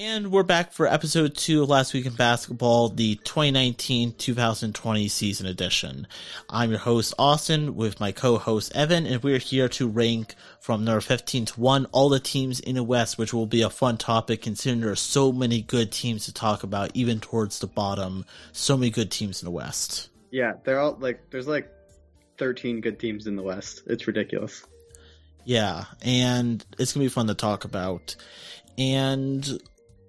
And we're back for episode two of Last Week in Basketball, the 2019-2020 season edition. I'm your host, Austin, with my co-host, Evan, and we're here to rank from number 15 to 1 all the teams in the West, which will be a fun topic considering there are so many good teams to talk about, even towards the bottom. So many good teams in the West. Yeah, they're all like, there's like 13 good teams in the West. It's ridiculous. Yeah, and it's going to be fun to talk about. And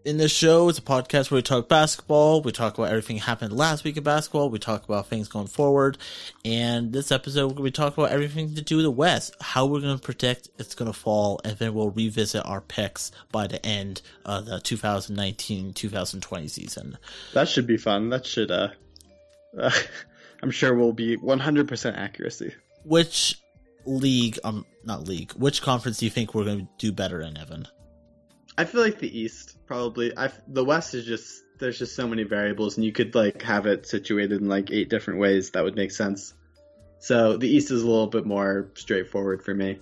in this show, it's a podcast where we talk basketball. We talk about everything happened last week in basketball. We talk about things going forward. And this episode, we're going to be talking about everything to do with the West, how we're going to predict it's going to fall, and then we'll revisit our picks by the end of the 2019-2020 season. That should be fun. That should, uh, uh I'm sure will be 100% accuracy. Which league, um, not league, which conference do you think we're going to do better in, Evan? I feel like the East probably. I the West is just there's just so many variables, and you could like have it situated in like eight different ways that would make sense. So the East is a little bit more straightforward for me.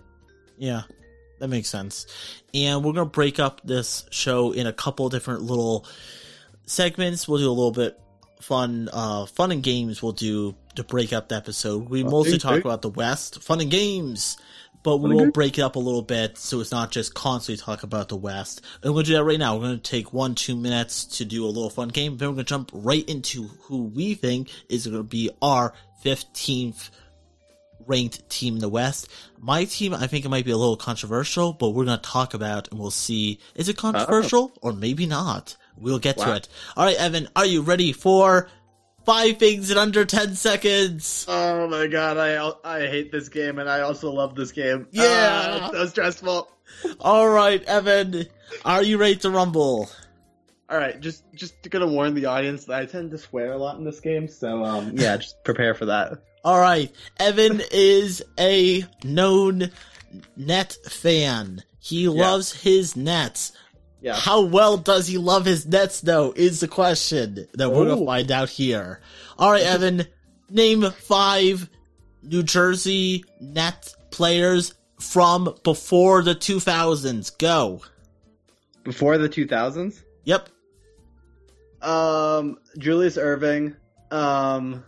Yeah, that makes sense. And we're gonna break up this show in a couple different little segments. We'll do a little bit fun, uh, fun and games. We'll do to break up the episode. We mostly talk about the West, fun and games but we will break it up a little bit so it's not just constantly talk about the West. And we're gonna do that right now. We're gonna take one, two minutes to do a little fun game. Then we're gonna jump right into who we think is gonna be our 15th ranked team in the West. My team, I think it might be a little controversial, but we're gonna talk about and we'll see is it controversial oh. or maybe not. We'll get wow. to it. All right, Evan, are you ready for five things in under 10 seconds. Oh my god, I I hate this game and I also love this game. Yeah. Uh, so stressful. All right, Evan, are you ready to rumble? All right, just just gonna warn the audience that I tend to swear a lot in this game, so um yeah, just prepare for that. All right, Evan is a known net fan. He yeah. loves his nets. Yeah. How well does he love his Nets, though, is the question that we're going to find out here. All right, Evan, name five New Jersey Nets players from before the 2000s. Go. Before the 2000s? Yep. Um, Julius Erving, um,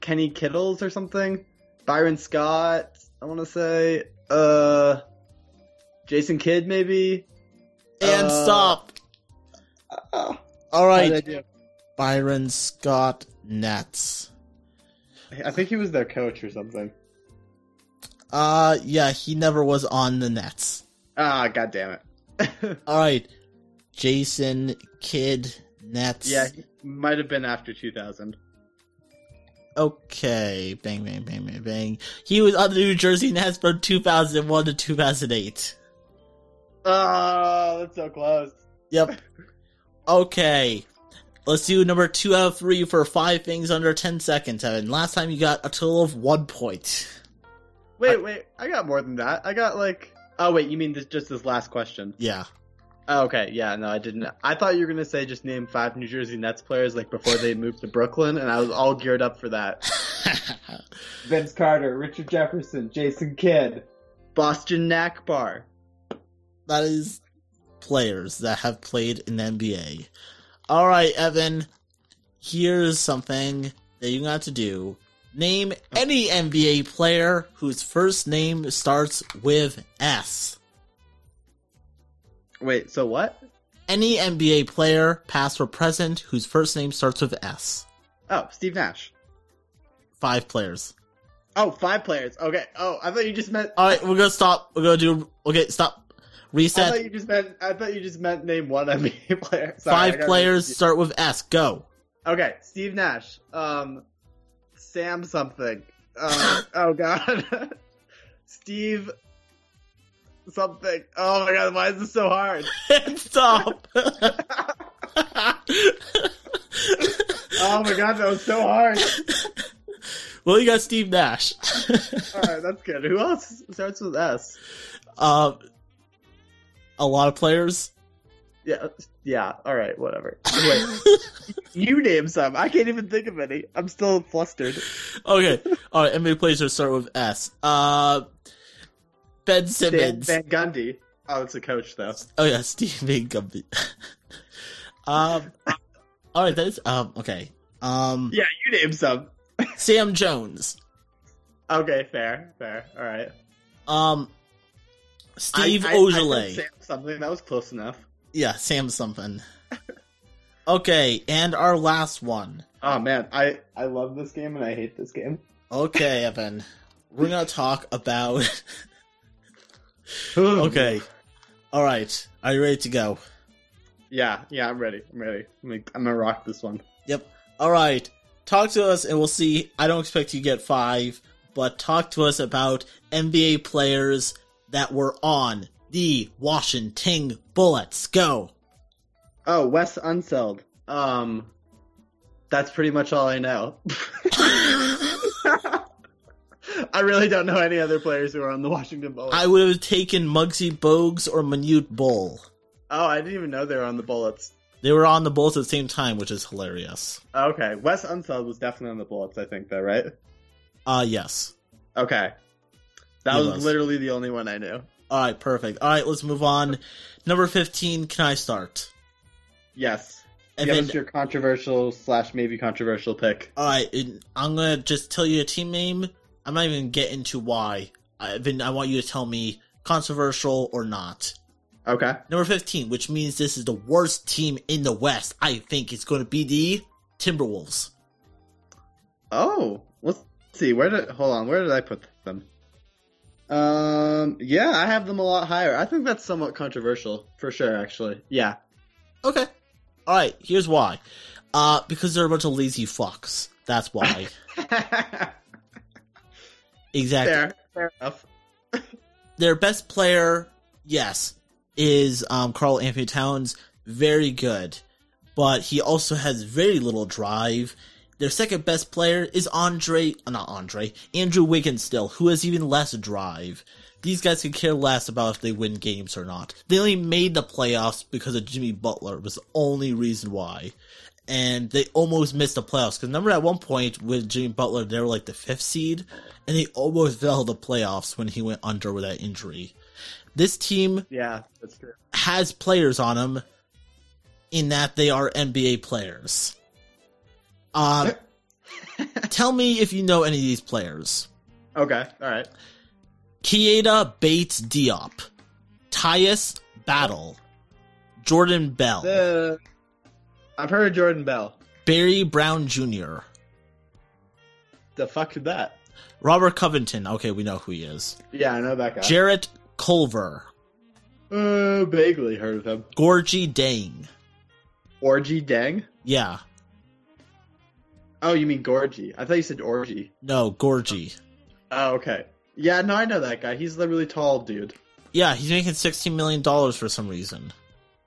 Kenny Kittles or something, Byron Scott, I want to say, uh, Jason Kidd maybe, and uh, stop. Uh, All right. Byron Scott Nets. I think he was their coach or something. Uh, yeah, he never was on the Nets. Ah, god damn it. All right. Jason Kidd Nets. Yeah, might have been after 2000. Okay, bang, bang, bang, bang, bang. He was on the New Jersey Nets from 2001 to 2008. Oh, that's so close. Yep. Okay. Let's do number two out of three for five things under 10 seconds, Evan. Last time you got a total of one point. Wait, I, wait. I got more than that. I got like. Oh, wait. You mean this, just this last question? Yeah. Oh, okay. Yeah, no, I didn't. I thought you were going to say just name five New Jersey Nets players like before they moved to Brooklyn, and I was all geared up for that. Vince Carter, Richard Jefferson, Jason Kidd, Bostjan Nachbar, that is players that have played in the NBA. All right, Evan. Here's something that you got to do. Name any NBA player whose first name starts with S. Wait, so what? Any NBA player, past or present, whose first name starts with S. Oh, Steve Nash. Five players. Oh, five players. Okay. Oh, I thought you just meant. All right, we're gonna stop. We're gonna do. Okay, stop. Reset. I thought you just meant. I thought you just meant name one NBA player. Sorry, Five players start with S. Go. Okay, Steve Nash. Um, Sam something. Um, oh God, Steve something. Oh my God, why is this so hard? Stop. oh my God, that was so hard. Well, you got Steve Nash. All right, that's good. Who else starts with S? Uh, a lot of players. Yeah, yeah. All right, whatever. Wait, you name some. I can't even think of any. I'm still flustered. Okay, all right. NBA players that start with S. Uh, Ben Simmons, Van Gundy. Oh, it's a coach though. Oh yeah, Steve Gumby. um, all right, that is um okay. Um, Yeah, you name some. Sam Jones. Okay, fair, fair. All right. Um, Steve I, I, I Sam something that was close enough. yeah, Sam something. okay, and our last one. Oh man, I I love this game and I hate this game. Okay, Evan, we're gonna talk about. okay, all right. Are you ready to go? Yeah, yeah, I'm ready. I'm ready. I'm gonna, I'm gonna rock this one. Yep. All right. Talk to us, and we'll see. I don't expect you to get five, but talk to us about NBA players that were on the Washington Bullets. Go. Oh, Wes Unseld. Um, that's pretty much all I know. I really don't know any other players who are on the Washington Bullets. I would have taken Muggsy Bogues or Manute Bol. oh, I didn't even know they were on the Bullets. They were on the Bullets at the same time, which is hilarious. Okay, Wes Unseld was definitely on the Bullets. I think though, right? Uh, yes. Okay, that was, literally the only one I knew. All right, perfect. All right, let's move on. Number 15, can I start? Yes. And Give then- us your controversial slash maybe controversial pick. All right, I'm gonna just tell you a team name. I'm not even get into why. I, then I want you to tell me controversial or not. Okay. Number 15, which means this is the worst team in the West. I think it's going to be the Timberwolves. Oh, let's see. Where did hold on? Where did I put them? Um, yeah, I have them a lot higher. I think that's somewhat controversial for sure. Actually, yeah. Okay. All right, here's why. Uh, because they're a bunch of lazy fucks. That's why. exactly. fair, fair enough. their best player, yes, is um, Karl-Anthony Towns. Very good, but he also has very little drive. Their second best player is Andre, uh, not Andre, Andrew Wiggins still, who has even less drive. These guys could care less about if they win games or not. They only made the playoffs because of Jimmy Butler was the only reason why. And they almost missed the playoffs. Because remember at one point with Jimmy Butler, they were like the fifth seed, and they almost fell the playoffs when he went under with that injury. This team Yeah, that's true. has players on them in that they are NBA players. Uh, tell me if you know any of these players. Okay, all right. Keita Bates-Diop, Tyus Battle, Jordan Bell, The I've heard of Jordan Bell. Barry Brown Jr., The fuck is that? Robert Covington. Okay, we know who he is. Yeah, I know that guy. Jarrett Culver, uh, vaguely heard of him. Gorgui Dang. Orgy Dang. Yeah, Oh, you mean Gorgui? I thought you said Orgy. no, Gorgui. Oh, okay. Yeah, no, I know that guy. He's the really tall dude. Yeah, he's making $16 million for some reason.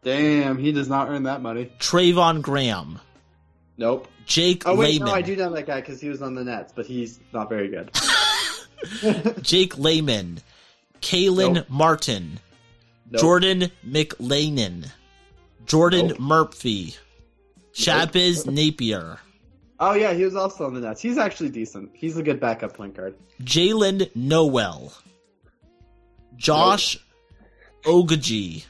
Damn, he does not earn that money. Treveon Graham, Nope. Jake Oh wait, Layman. no, I do know that guy because he was on the Nets, but he's not very good. Jake Layman, Kelan Nope. Martin, Nope. Jordan McLeanan, Jordan Nope. Murphy, Shabazz Napier, Oh yeah, he was also on the Nets. He's actually decent. He's a good backup point guard. Jaylen Nowell, Josh Ogaji,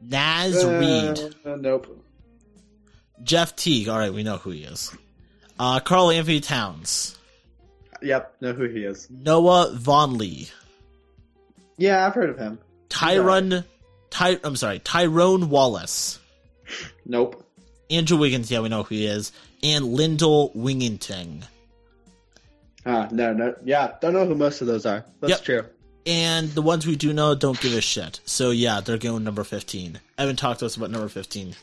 Naz Reid, Uh, nope. Jeff Teague. All right, we know who he is. Uh, Karl-Anthony Towns, Yep, know who he is. Noah Vonleh, Yeah, I've heard of him. Tyron. Ty, I'm sorry, Tyrone Wallace. Nope. Andrew Wiggins, yeah, we know who he is, and Lindell Wigginton. Ah, no, no. Yeah, don't know who most of those are. That's Yep. true. And the ones we do know don't give a shit. So yeah, they're going number 15. Evan talked to us about number 15.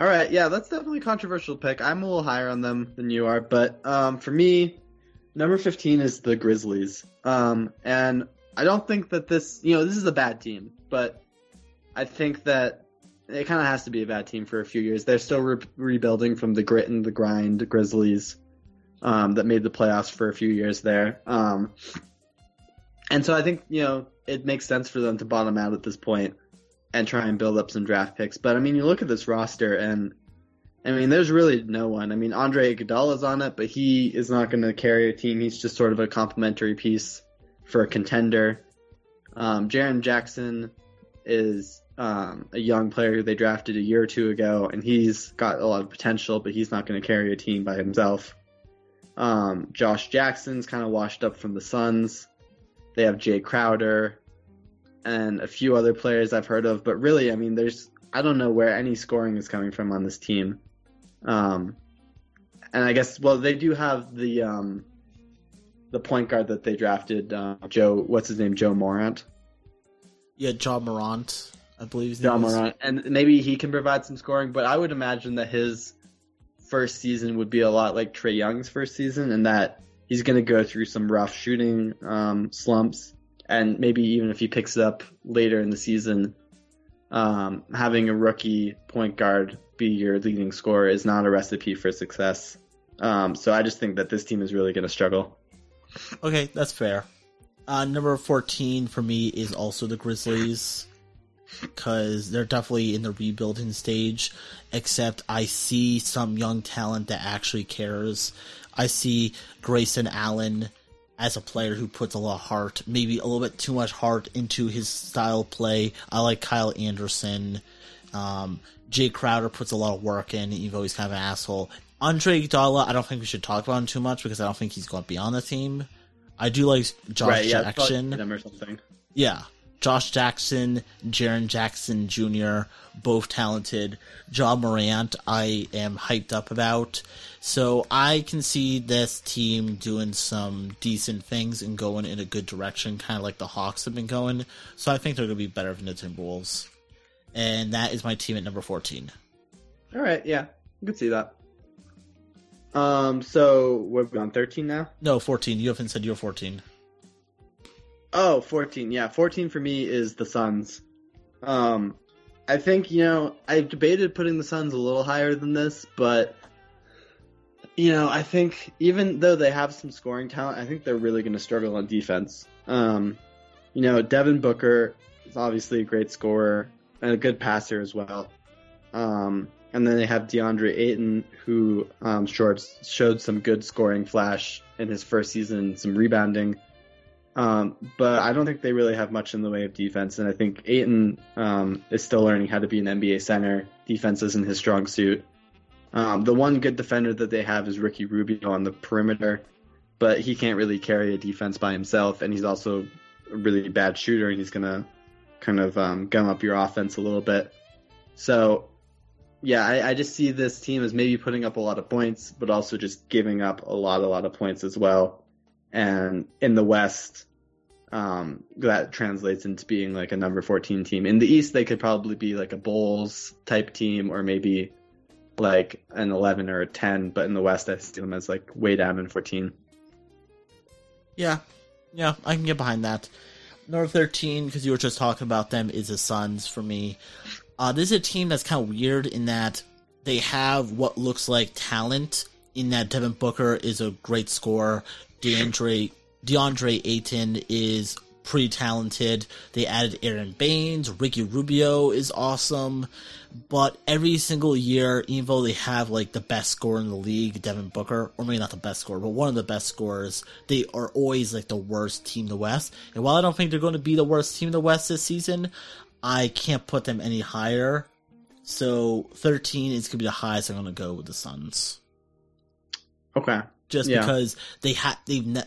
All right, yeah, that's definitely a controversial pick. I'm a little higher on them than you are, but um, for me, number 15 is the Grizzlies. Um, and I don't think that this, you know, this is a bad team, but I think that it kind of has to be a bad team for a few years. They're still re- rebuilding from the grit and the grind Grizzlies um, that made the playoffs for a few years there. Um, and so I think, you know, it makes sense for them to bottom out at this point and try and build up some draft picks. But I mean, you look at this roster, and I mean, there's really no one. I mean, Andre Iguodala's on it, but he is not going to carry a team. He's just sort of a complementary piece for a contender. Um, Jaren Jackson is um, a young player who they drafted a year or two ago, and he's got a lot of potential, but he's not going to carry a team by himself. Um, Josh Jackson's kind of washed up from the Suns. They have Jae Crowder and a few other players I've heard of, but really, I mean, there's I don't know where any scoring is coming from on this team. Um, and I guess well, they do have the um, the point guard that they drafted, uh, Joe. What's his name? Joe Morant. Yeah, John Morant, I believe. his Joe name is. Morant, and maybe he can provide some scoring, but I would imagine that his first season would be a lot like Trae Young's first season, and that he's going to go through some rough shooting um, slumps, and maybe even if he picks it up later in the season, um, having a rookie point guard be your leading scorer is not a recipe for success. Um, so I just think that this team is really going to struggle. Okay, that's fair. Uh, number 14 for me is also the Grizzlies because they're definitely in the rebuilding stage, except I see some young talent that actually cares. I see Grayson Allen as a player who puts a lot of heart, maybe a little bit too much heart into his style of play. I like Kyle Anderson. Um, Jae Crowder puts a lot of work in, even though he's kind of an asshole. Andre Iguodala, I don't think we should talk about him too much because I don't think he's going to be on the team. I do like Josh right? Yeah, Jackson. them or something. Yeah. Josh Jackson, Jaren Jackson Jr., both talented. John Morant, I am hyped up about. So I can see this team doing some decent things and going in a good direction, kind of like the Hawks have been going. So I think they're going to be better than the Timberwolves. And that is my team at number 14. All right, yeah, you can see that. Um, so we're on thirteen now. No, 14. You haven't said you're 14. Oh, 14. Yeah, 14 for me is the Suns. Um, I think, you know, I've debated putting the Suns a little higher than this, but, you know, I think even though they have some scoring talent, I think they're really going to struggle on defense. Um, you know, Devin Booker is obviously a great scorer and a good passer as well. Um, and then they have DeAndre Ayton, who um, showed, showed some good scoring flash in his first season, some rebounding. Um, but I don't think they really have much in the way of defense, and I think Ayton um, is still learning how to be an NBA center. Defense isn't his strong suit. Um, the one good defender that they have is Ricky Rubio on the perimeter, but he can't really carry a defense by himself, and he's also a really bad shooter, and he's gonna kind of um, gum up your offense a little bit. So, yeah, I, I just see this team as maybe putting up a lot of points, but also just giving up a lot, a lot of points as well. And in the West, um, that translates into being like a number 14 team. In the East, they could probably be like a Bulls type team or maybe like an 11 or a 10, but in the West, I see them as like way down in 14. Yeah, yeah, I can get behind that. Number 13, because you were just talking about them, is the Suns for me. Uh, this is a team that's kind of weird in that they have what looks like talent, in that Devin Booker is a great scorer, DeAndre DeAndre Ayton is pretty talented. They added Aron Baynes, Ricky Rubio is awesome, but every single year, even though they have like the best scorer in the league, Devin Booker, or maybe not the best scorer, but one of the best scorers, they are always like the worst team in the West. And while I don't think they're going to be the worst team in the West this season, I can't put them any higher. So 13 is going to be the highest I'm going to go with the Suns. Okay. Just Yeah. because they had they've ne-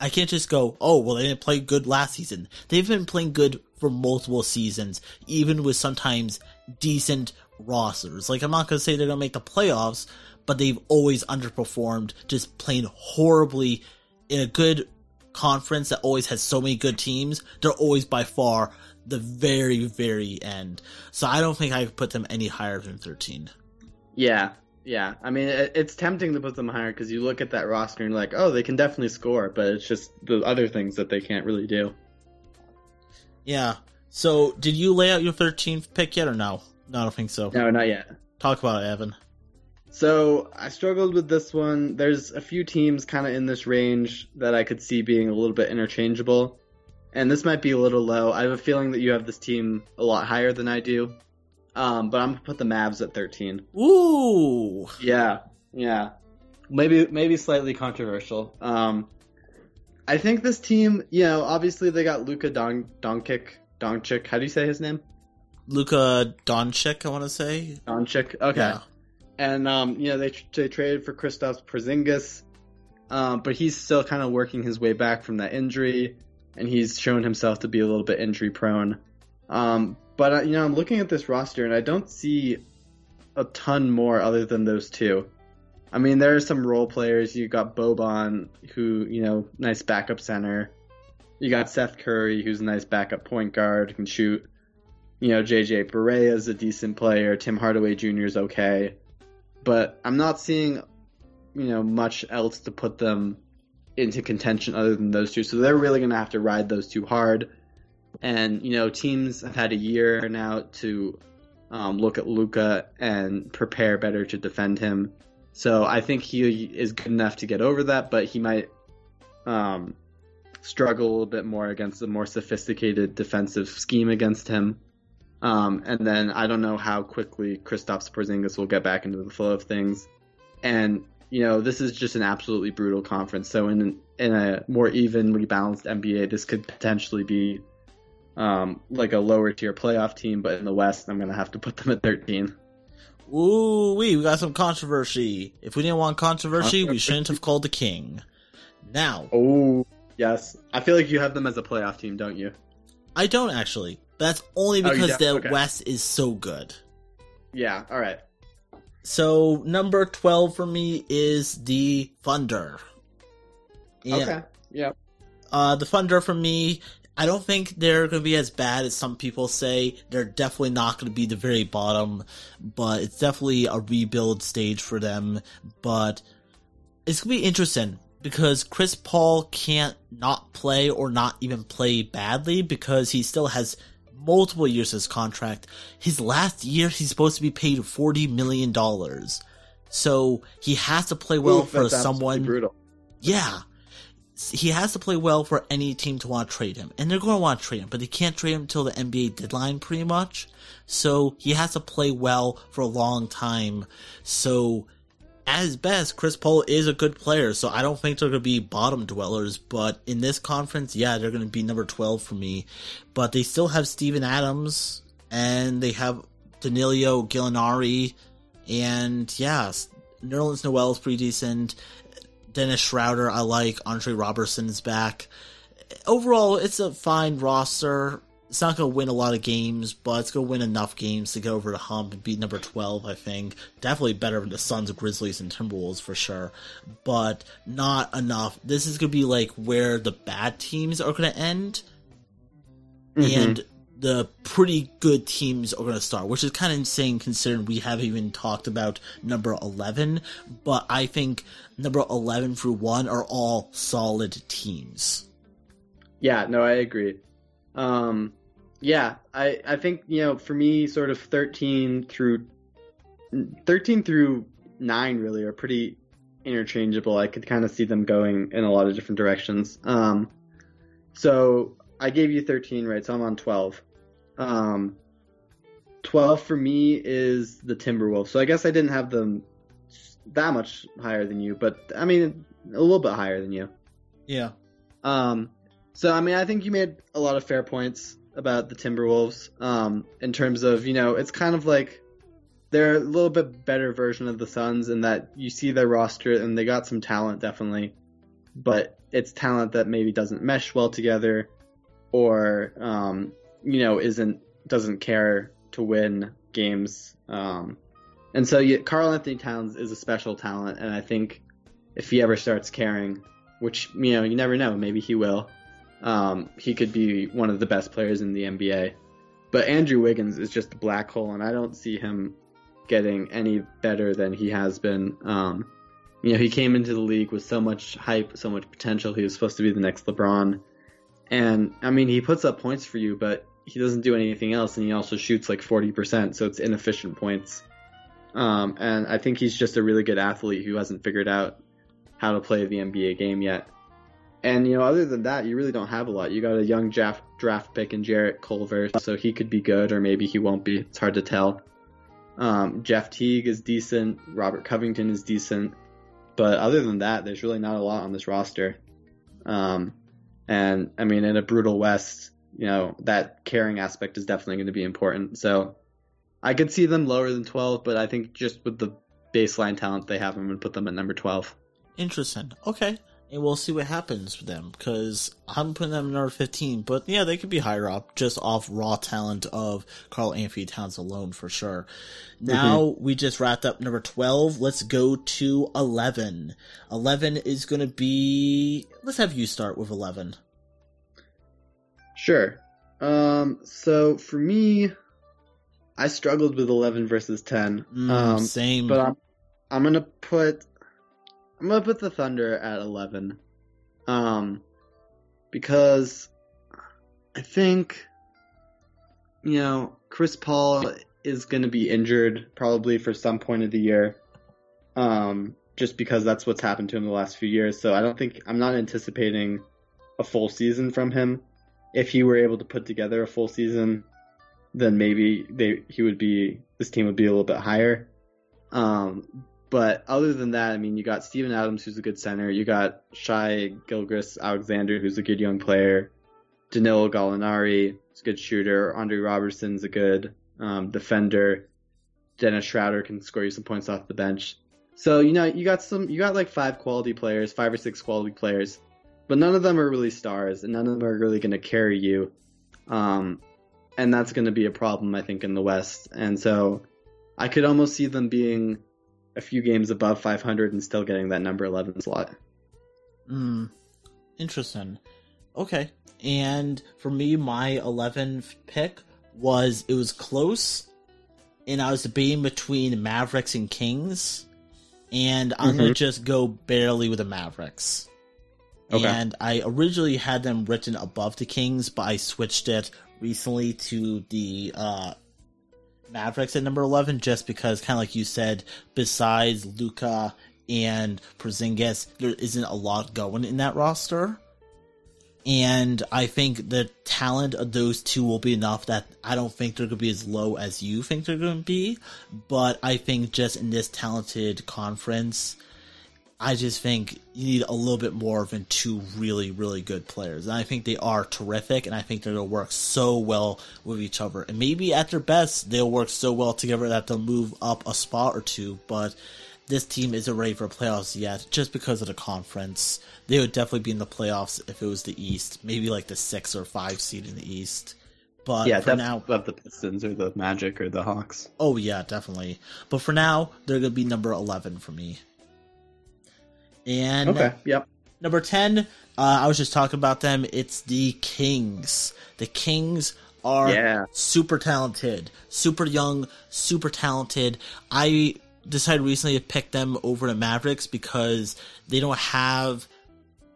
I can't just go, oh, well, they didn't play good last season. They've been playing good for multiple seasons, even with sometimes decent rosters. Like, I'm not going to say they're going to make the playoffs, but they've always underperformed, just playing horribly in a good conference that always has so many good teams. They're always by far the very, very end. So I don't think I could put them any higher than 13. Yeah, yeah. I mean, it, it's tempting to put them higher because you look at that roster and you're like, oh, they can definitely score, but it's just the other things that they can't really do. Yeah. So, did you lay out your 13th pick yet or no? No, I don't think so. No, not yet. Talk about it, Evan. So I struggled with this one. There's a few teams kind of in this range that I could see being a little bit interchangeable. And this might be a little low. I have a feeling that you have this team a lot higher than I do. Um, but I'm gonna put the Mavs at 13. Ooh. Yeah, yeah. Maybe maybe slightly controversial. Um, I think this team, you know, obviously they got Luka Don Doncic. Doncic. How do you say his name? Luka Doncic, I want to say. Doncic. Okay. Yeah. And um, you know, they they traded for Kristaps Porzingis, um, but he's still kind of working his way back from that injury, and he's shown himself to be a little bit injury prone. Um, but uh, you know, I'm looking at this roster, and I don't see a ton more other than those two. I mean, there are some role players. You got Boban, who you know, nice backup center. You got Seth Curry, who's a nice backup point guard, can shoot. You know, JJ Barea is a decent player. Tim Hardaway Jr. is okay, but I'm not seeing, you know, much else to put them into contention other than those two. So they're really going to have to ride those two hard. And you know, teams have had a year now to um, look at Luka and prepare better to defend him. So I think he is good enough to get over that, but he might um, struggle a little bit more against a more sophisticated defensive scheme against him. Um, and then I don't know how quickly Kristaps Porzingis will get back into the flow of things. And you know, this is just an absolutely brutal conference. So in in a more evenly balanced NBA, this could potentially be um, like a lower tier playoff team. But in the West, I'm gonna have to put them at 13. Ooh, we we got some controversy. If we didn't want controversy, we shouldn't have called the king. Now, Oh yes, I feel like you have them as a playoff team, don't you? I don't actually. That's only Oh, because don't? the Okay. West is so good. Yeah. All right. So number twelve for me is the Thunder. Yeah. Okay. Yeah. Uh, the Thunder for me, I don't think they're going to be as bad as some people say. They're definitely not going to be the very bottom, but it's definitely a rebuild stage for them. But it's going to be interesting because Chris Paul can't not play or not even play badly because he still has multiple years of his contract. His last year, he's supposed to be paid $40 million. So he has to play well Oof, for someone. brutal. Yeah. He has to play well for any team to want to trade him. And they're going to want to trade him, but they can't trade him until the NBA deadline pretty much. So he has to play well for a long time. So his best, Chris Paul is a good player. So I don't think they're going to be bottom dwellers, but in this conference, yeah, they're going to be number 12 for me. But they still have Steven Adams and they have Danilo Gallinari and yeah, Nerlens Noel is pretty decent. Dennis Schroeder, I like. Andre Roberson's back. Overall, it's a fine roster. It's not going to win a lot of games, but it's going to win enough games to get over the hump and beat number 12, I think. Definitely better than the Suns, Grizzlies, and Timberwolves for sure, but not enough. This is going to be like where the bad teams are going to end, Mhm. and the pretty good teams are going to start, which is kind of insane considering we haven't even talked about number 11. But I think number 11 through 1 are all solid teams. Yeah, no, I agree. Um, yeah, I I think you know for me, sort of thirteen through thirteen through nine really are pretty interchangeable. I could kind of see them going in a lot of different directions. Um, so I gave you thirteen, right? So I'm on twelve. Um, twelve for me is the Timberwolves. So I guess I didn't have them that much higher than you, but I mean a little bit higher than you. Yeah. Um, so I mean, I think you made a lot of fair points about the Timberwolves. Um, in terms of you know, it's kind of like they're a little bit better version of the Suns in that you see their roster and they got some talent definitely, but it's talent that maybe doesn't mesh well together, or um, you know, isn't doesn't care to win games. Um, and so yeah, Karl-Anthony Towns is a special talent, and I think if he ever starts caring, which you know you never know, maybe he will. Um, he could be one of the best players in the NBA. But Andrew Wiggins is just a black hole, and I don't see him getting any better than he has been. Um, you know, he came into the league with so much hype, so much potential. He was supposed to be the next LeBron, and I mean, he puts up points for you, but he doesn't do anything else, and he also shoots like forty percent, so it's inefficient points. Um, and I think he's just a really good athlete who hasn't figured out how to play the NBA game yet. And you know, other than that, you really don't have a lot. You got a young draft draft pick in Jarrett Culver, so he could be good, or maybe he won't be. It's hard to tell. Um, Jeff Teague is decent. Robert Covington is decent, but other than that, there's really not a lot on this roster. Um, and I mean, in a brutal West, you know, that caring aspect is definitely going to be important. So I could see them lower than 12, but I think just with the baseline talent they have, I'm going to put them at number 12. Interesting. Okay. And we'll see what happens with them because I'm putting them at number 15, but yeah, they could be higher up just off raw talent of Karl-Anthony Towns alone for sure. Now mm-hmm. we just wrapped up number 12. Let's go to 11. 11 is going to be, let's have you start with 11. Sure. Um, so for me, I struggled with 11 versus 10. Mm, um, same. But I'm, I'm gonna put, I'm gonna put the Thunder at 11. Um, because I think, you know, Chris Paul is gonna be injured probably for some point of the year. Um, just because that's what's happened to him the last few years. So I don't think, I'm not anticipating a full season from him if he were able to put together a full season, then maybe they he would be this team would be a little bit higher. Um, but other than that, I mean, you got Steven Adams, who's a good center. You got Shai Gilgeous-Alexander, who's a good young player. Danilo Gallinari, who's a good shooter. Andre Roberson's a good um, defender. Dennis Schroeder can score you some points off the bench. So you know you got some you got like five quality players, five or six quality players but none of them are really stars, and none of them are really going to carry you. Um, and that's going to be a problem, I think, in the West. And so I could almost see them being a few games above 500 and still getting that number 11 slot. Hmm. Interesting. Okay. And for me, my 11th pick was it was close, and I was debating between Mavericks and Kings, and I'm mm-hmm. gonna just go barely with the Mavericks. Okay. And I originally had them written above the Kings, but I switched it recently to the uh, Mavericks at number 11 just because, kind of like you said, besides Luka and Porzingis, there isn't a lot going in that roster. And I think the talent of those two will be enough that I don't think they're going to be as low as you think they're going to be. But I think just in this talented conference, I just think you need a little bit more than two really, really good players. And I think they are terrific, and I think they're going to work so well with each other. And maybe at their best, they'll work so well together that they'll move up a spot or two. But this team isn't ready for playoffs yet, just because of the conference. They would definitely be in the playoffs if it was the East, maybe like the six or five seed in the East. But yeah, for now, of the Pistons or the Magic or the Hawks. Oh yeah, definitely. But for now, they're going to be number eleven for me. And okay, yep. Number ten, uh, I was just talking about them. It's the Kings. The Kings are yeah. super talented, super young, super talented. I decided recently to pick them over the Mavericks because they don't have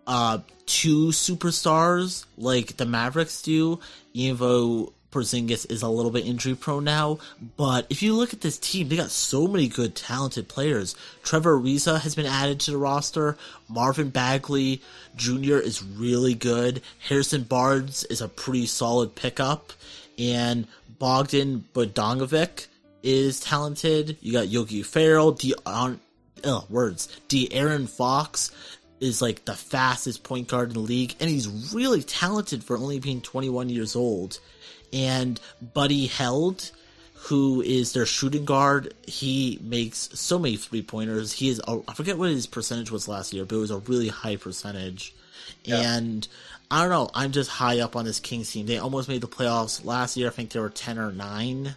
uh, two superstars like the Mavericks do, even though Porzingis is a little bit injury prone now, but if you look at this team, they got so many good, talented players. Trevor Ariza has been added to the roster. Marvin Bagley Jr. is really good. Harrison Barnes is a pretty solid pickup, and Bogdan Bogdanovic is talented. You got Yogi Ferrell, De uh, words, De'Aaron Fox is like the fastest point guard in the league, and he's really talented for only being 21 years old and Buddy Hield, who is their shooting guard, he makes so many three pointers. He is I forget what his percentage was last year, but it was a really high percentage. Yeah. And I don't know, I'm just high up on this Kings team. They almost made the playoffs last year. I think they were ten or nine,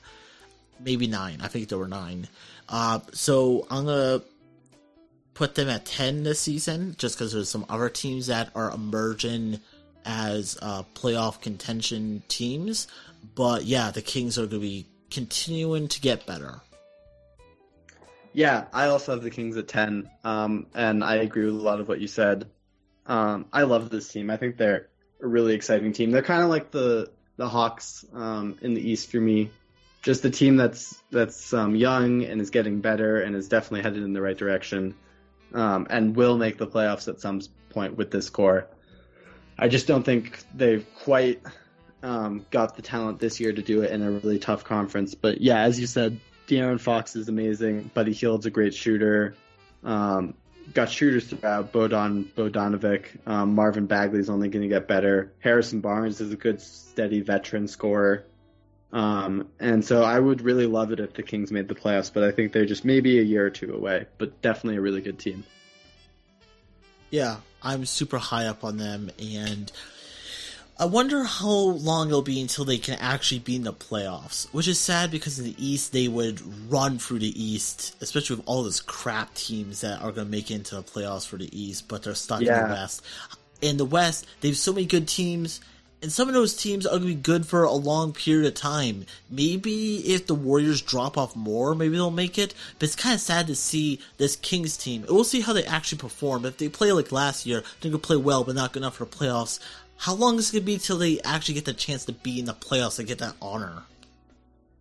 maybe nine. I think they were nine. Uh, so I'm gonna put them at ten this season, just because there's some other teams that are emerging as uh, playoff contention teams. But yeah, the Kings are going to be continuing to get better. Yeah, I also have the Kings at 10, um, and I agree with a lot of what you said. Um, I love this team. I think they're a really exciting team. They're kind of like the the Hawks um, in the East for me. Just a team that's that's um, young and is getting better and is definitely headed in the right direction, um, and will make the playoffs at some point with this core. I just don't think they've quite um, got the talent this year to do it in a really tough conference. But yeah, as you said, De'Aaron Fox is amazing. Buddy Hield's a great shooter. Um, got shooters throughout. Bogdan Bogdanovic, um, Marvin Bagley's only going to get better. Harrison Barnes is a good, steady veteran scorer. Um, and so I would really love it if the Kings made the playoffs, but I think they're just maybe a year or two away. But definitely a really good team. Yeah, I'm super high up on them, and I wonder how long it'll be until they can actually be in the playoffs. Which is sad because in the East they would run through the East, especially with all those crap teams that are going to make it into the playoffs for the East, but they're stuck yeah. in the West. In the West, they have so many good teams, and some of those teams are going to be good for a long period of time. Maybe if the Warriors drop off more, maybe they'll make it. But it's kind of sad to see this Kings team. We'll see how they actually perform. If they play like last year, they're going to play well, but not good enough for the playoffs. How long is it going to be till they actually get the chance to be in the playoffs and get that honor?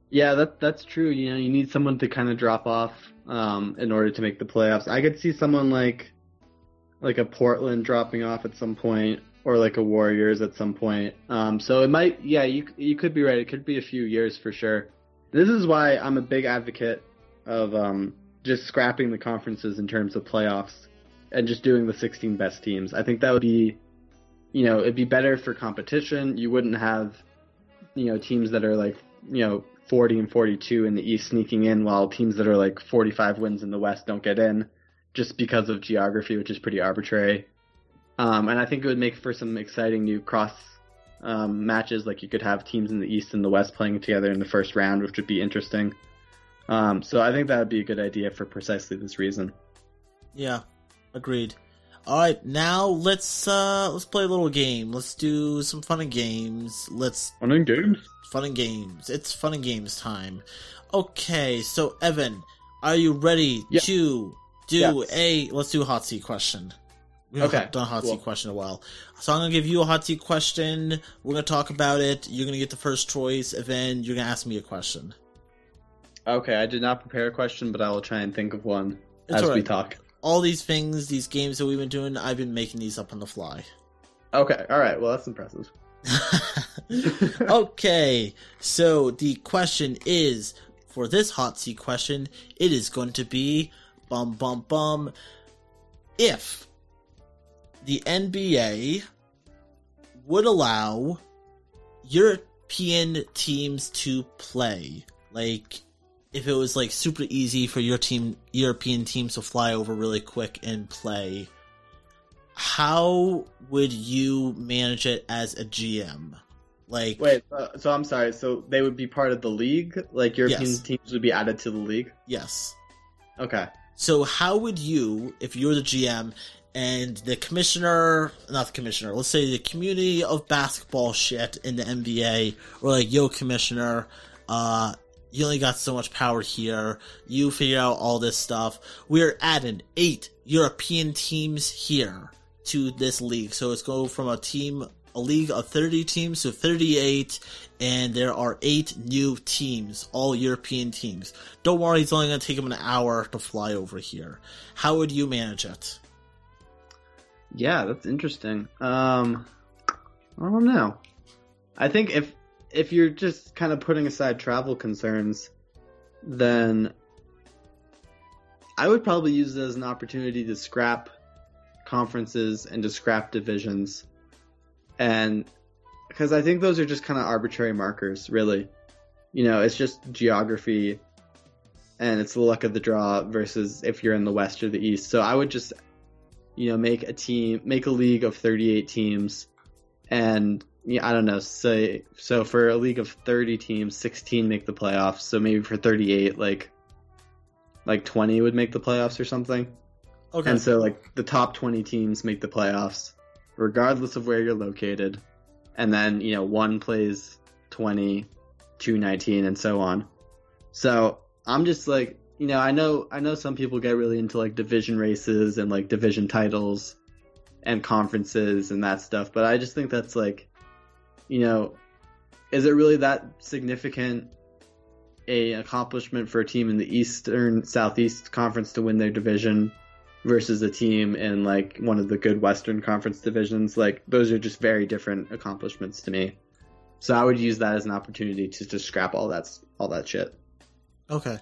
Yeah, that that's true. You know, you need someone to kind of drop off um, in order to make the playoffs. I could see someone like like a Portland dropping off at some point, or like a Warriors at some point. Um, so it might, yeah, you you could be right. It could be a few years for sure. This is why I'm a big advocate of um, just scrapping the conferences in terms of playoffs and just doing the 16 best teams. I think that would be you know, it'd be better for competition. You wouldn't have, you know, teams that are like, you know, 40 and 42 in the East sneaking in while teams that are like 45 wins in the West don't get in just because of geography, which is pretty arbitrary. Um, and I think it would make for some exciting new cross um, matches. Like you could have teams in the East and the West playing together in the first round, which would be interesting. Um, so I think that would be a good idea for precisely this reason. Yeah, agreed. All right, now let's uh let's play a little game. Let's do some fun and games. Let's fun and games. Fun and games. It's fun and games time. Okay, so Evan, are you ready to do yes. a? Let's do a hot seat question. We haven't okay, done a hot cool. seat question in a while, so I'm gonna give you a hot seat question. We're gonna talk about it. You're gonna get the first choice, and then you're gonna ask me a question. Okay, I did not prepare a question, but I will try and think of one it's as right. we talk all these things, these games that we've been doing, I've been making these up on the fly. Okay, all right. Well, that's impressive. okay, so the question is for this hot seat question, it is going to be bum bum bum. If the NBA would allow European teams to play, like if it was like super easy for your team European teams to fly over really quick and play, how would you manage it as a GM? Like Wait, uh, so I'm sorry. So they would be part of the league? Like European yes. teams would be added to the league? Yes. Okay. So how would you, if you're the GM and the commissioner, not the commissioner, let's say the community of basketball shit in the NBA, or like, yo, commissioner, uh, you only got so much power here. You figure out all this stuff. We're adding eight European teams here to this league. So it's go from a team, a league of 30 teams to 38, and there are eight new teams, all European teams. Don't worry, it's only going to take them an hour to fly over here. How would you manage it? Yeah, that's interesting. Um, I don't know. I think if if you're just kind of putting aside travel concerns, then I would probably use it as an opportunity to scrap conferences and to scrap divisions. And because I think those are just kind of arbitrary markers, really. You know, it's just geography and it's the luck of the draw versus if you're in the West or the East. So I would just, you know, make a team, make a league of 38 teams and yeah, I don't know. Say so for a league of thirty teams, sixteen make the playoffs. So maybe for thirty-eight, like like twenty would make the playoffs or something. Okay. And so like the top twenty teams make the playoffs, regardless of where you're located, and then you know one plays 20, two 19, and so on. So I'm just like you know I know I know some people get really into like division races and like division titles and conferences and that stuff, but I just think that's like you know, is it really that significant a accomplishment for a team in the Eastern Southeast Conference to win their division versus a team in like one of the good Western Conference divisions? Like those are just very different accomplishments to me. So I would use that as an opportunity to just scrap all that all that shit. Okay.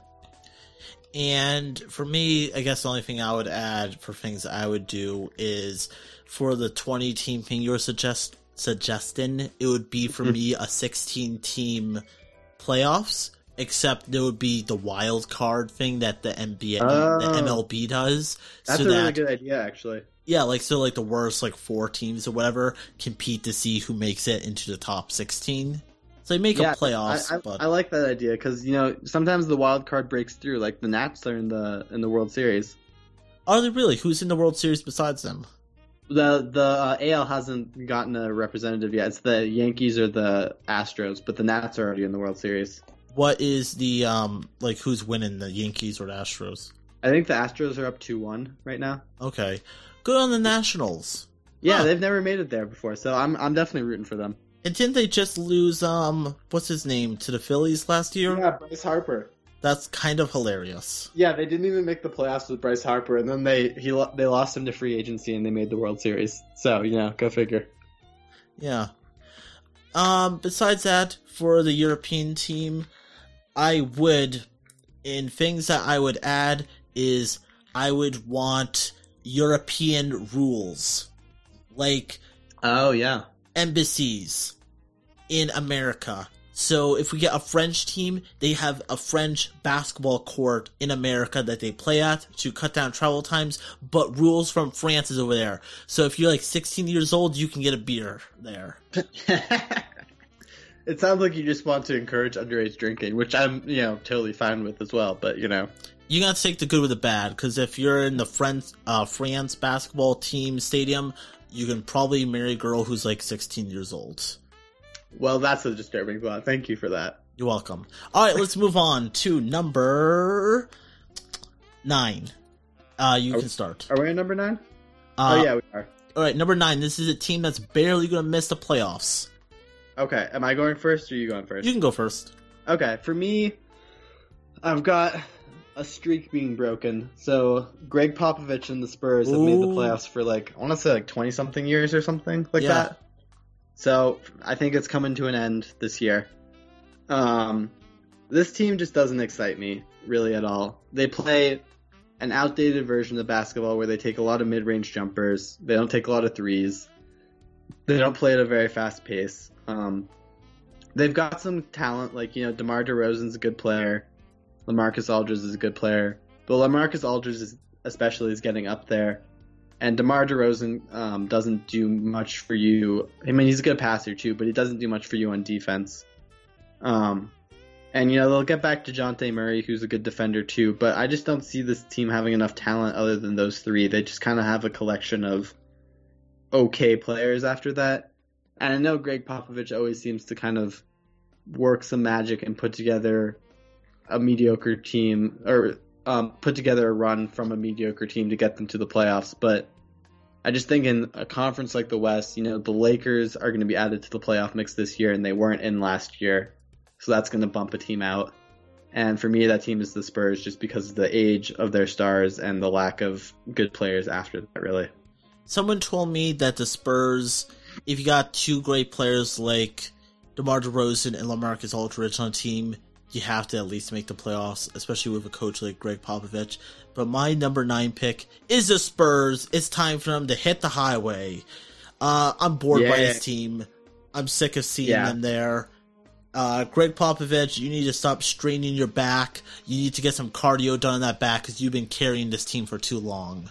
And for me, I guess the only thing I would add for things I would do is for the 20 team thing you're suggest suggesting, it would be for me a 16 team playoffs, except there would be the wild card thing that the NBA, uh, Oh. the MLB does. That's so a really good idea, actually. yeah, like so, like the worst like four teams or whatever compete to see who makes it into the top 16. So they make yeah, a playoffs, I, I, but I like that idea because you know sometimes the wild card breaks through. Like the Nats are in the in the World Series. are they really? Who's in the World Series besides them? The the uh, AL hasn't gotten a representative yet. It's the Yankees or the Astros, but the Nats are already in the World Series. What is the um like who's winning the Yankees or the Astros? I think the Astros are up two one right now. Okay, good on the Nationals. Yeah, Huh. they've never made it there before, so I'm I'm definitely rooting for them. And didn't they just lose um what's his name to the Phillies last year? Yeah, Bryce Harper. That's kind of hilarious. Yeah, they didn't even make the playoffs with Bryce Harper, and then they he they lost him to free agency, and they made the World Series. So you know, go figure. Yeah. Um besides that, for the European team, I would in things that I would add is I would want European rules. Like Oh yeah, embassies in America. So if we get a French team, they have a French basketball court in America that they play at to cut down travel times, but rules from France is over there. So if you're like 16 years old, you can get a beer there. it sounds like you just want to encourage underage drinking, which I'm you know totally fine with as well. But you know, You gotta take the good with the bad, because if you're in the France, uh, France basketball team stadium, you can probably marry a girl who's like 16 years old. well, that's a disturbing thought. Thank you for that. You're welcome. All right, let's move on to number nine. Uh, you Are- can start. Are we at number nine? Uh, oh yeah, we are. All right, number nine. This is a team that's barely going to miss the playoffs. Okay, am I going first or are you going first? You can go first. Okay, for me, I've got a streak being broken. So Gregg Popovich and the Spurs have made the playoffs for like I want to say like twenty something years or something like Yeah. that. So I think it's coming to an end this year. Um, this team just doesn't excite me really at all. They play an outdated version of basketball where they take a lot of mid-range jumpers. They don't take a lot of threes. They don't play at a very fast pace. Um, they've got some talent, like you know, DeMar DeRozan's a good player. LaMarcus Aldridge is a good player, but LaMarcus Aldridge is especially is getting up there, and DeMar DeRozan um, doesn't do much for you. I mean, he's a good passer too, but he doesn't do much for you on defense. Um, and you know they'll get back to Jonte Murray, who's a good defender too, but I just don't see this team having enough talent other than those three. They just kind of have a collection of okay players after that. And I know Gregg Popovich always seems to kind of work some magic and put together a mediocre team or um, put together a run from a mediocre team to get them to the playoffs. But I just think in a conference like the West, you know, the Lakers are going to be added to the playoff mix this year, and they weren't in last year, so that's going to bump a team out. And for me, that team is the Spurs, just because of the age of their stars and the lack of good players after that. Really, Someone told me that the Spurs, if you got two great players like DeMar DeRozan and LaMarcus Aldridge on a team, you have to at least make the playoffs, especially with a coach like Gregg Popovich. But my number nine pick is the Spurs. It's time for them to hit the highway. Uh, I'm bored by this team. I'm sick of seeing Yeah. them there. Uh, Gregg Popovich, you need to stop straining your back. You need to get some cardio done on that back because you've been carrying this team for too long.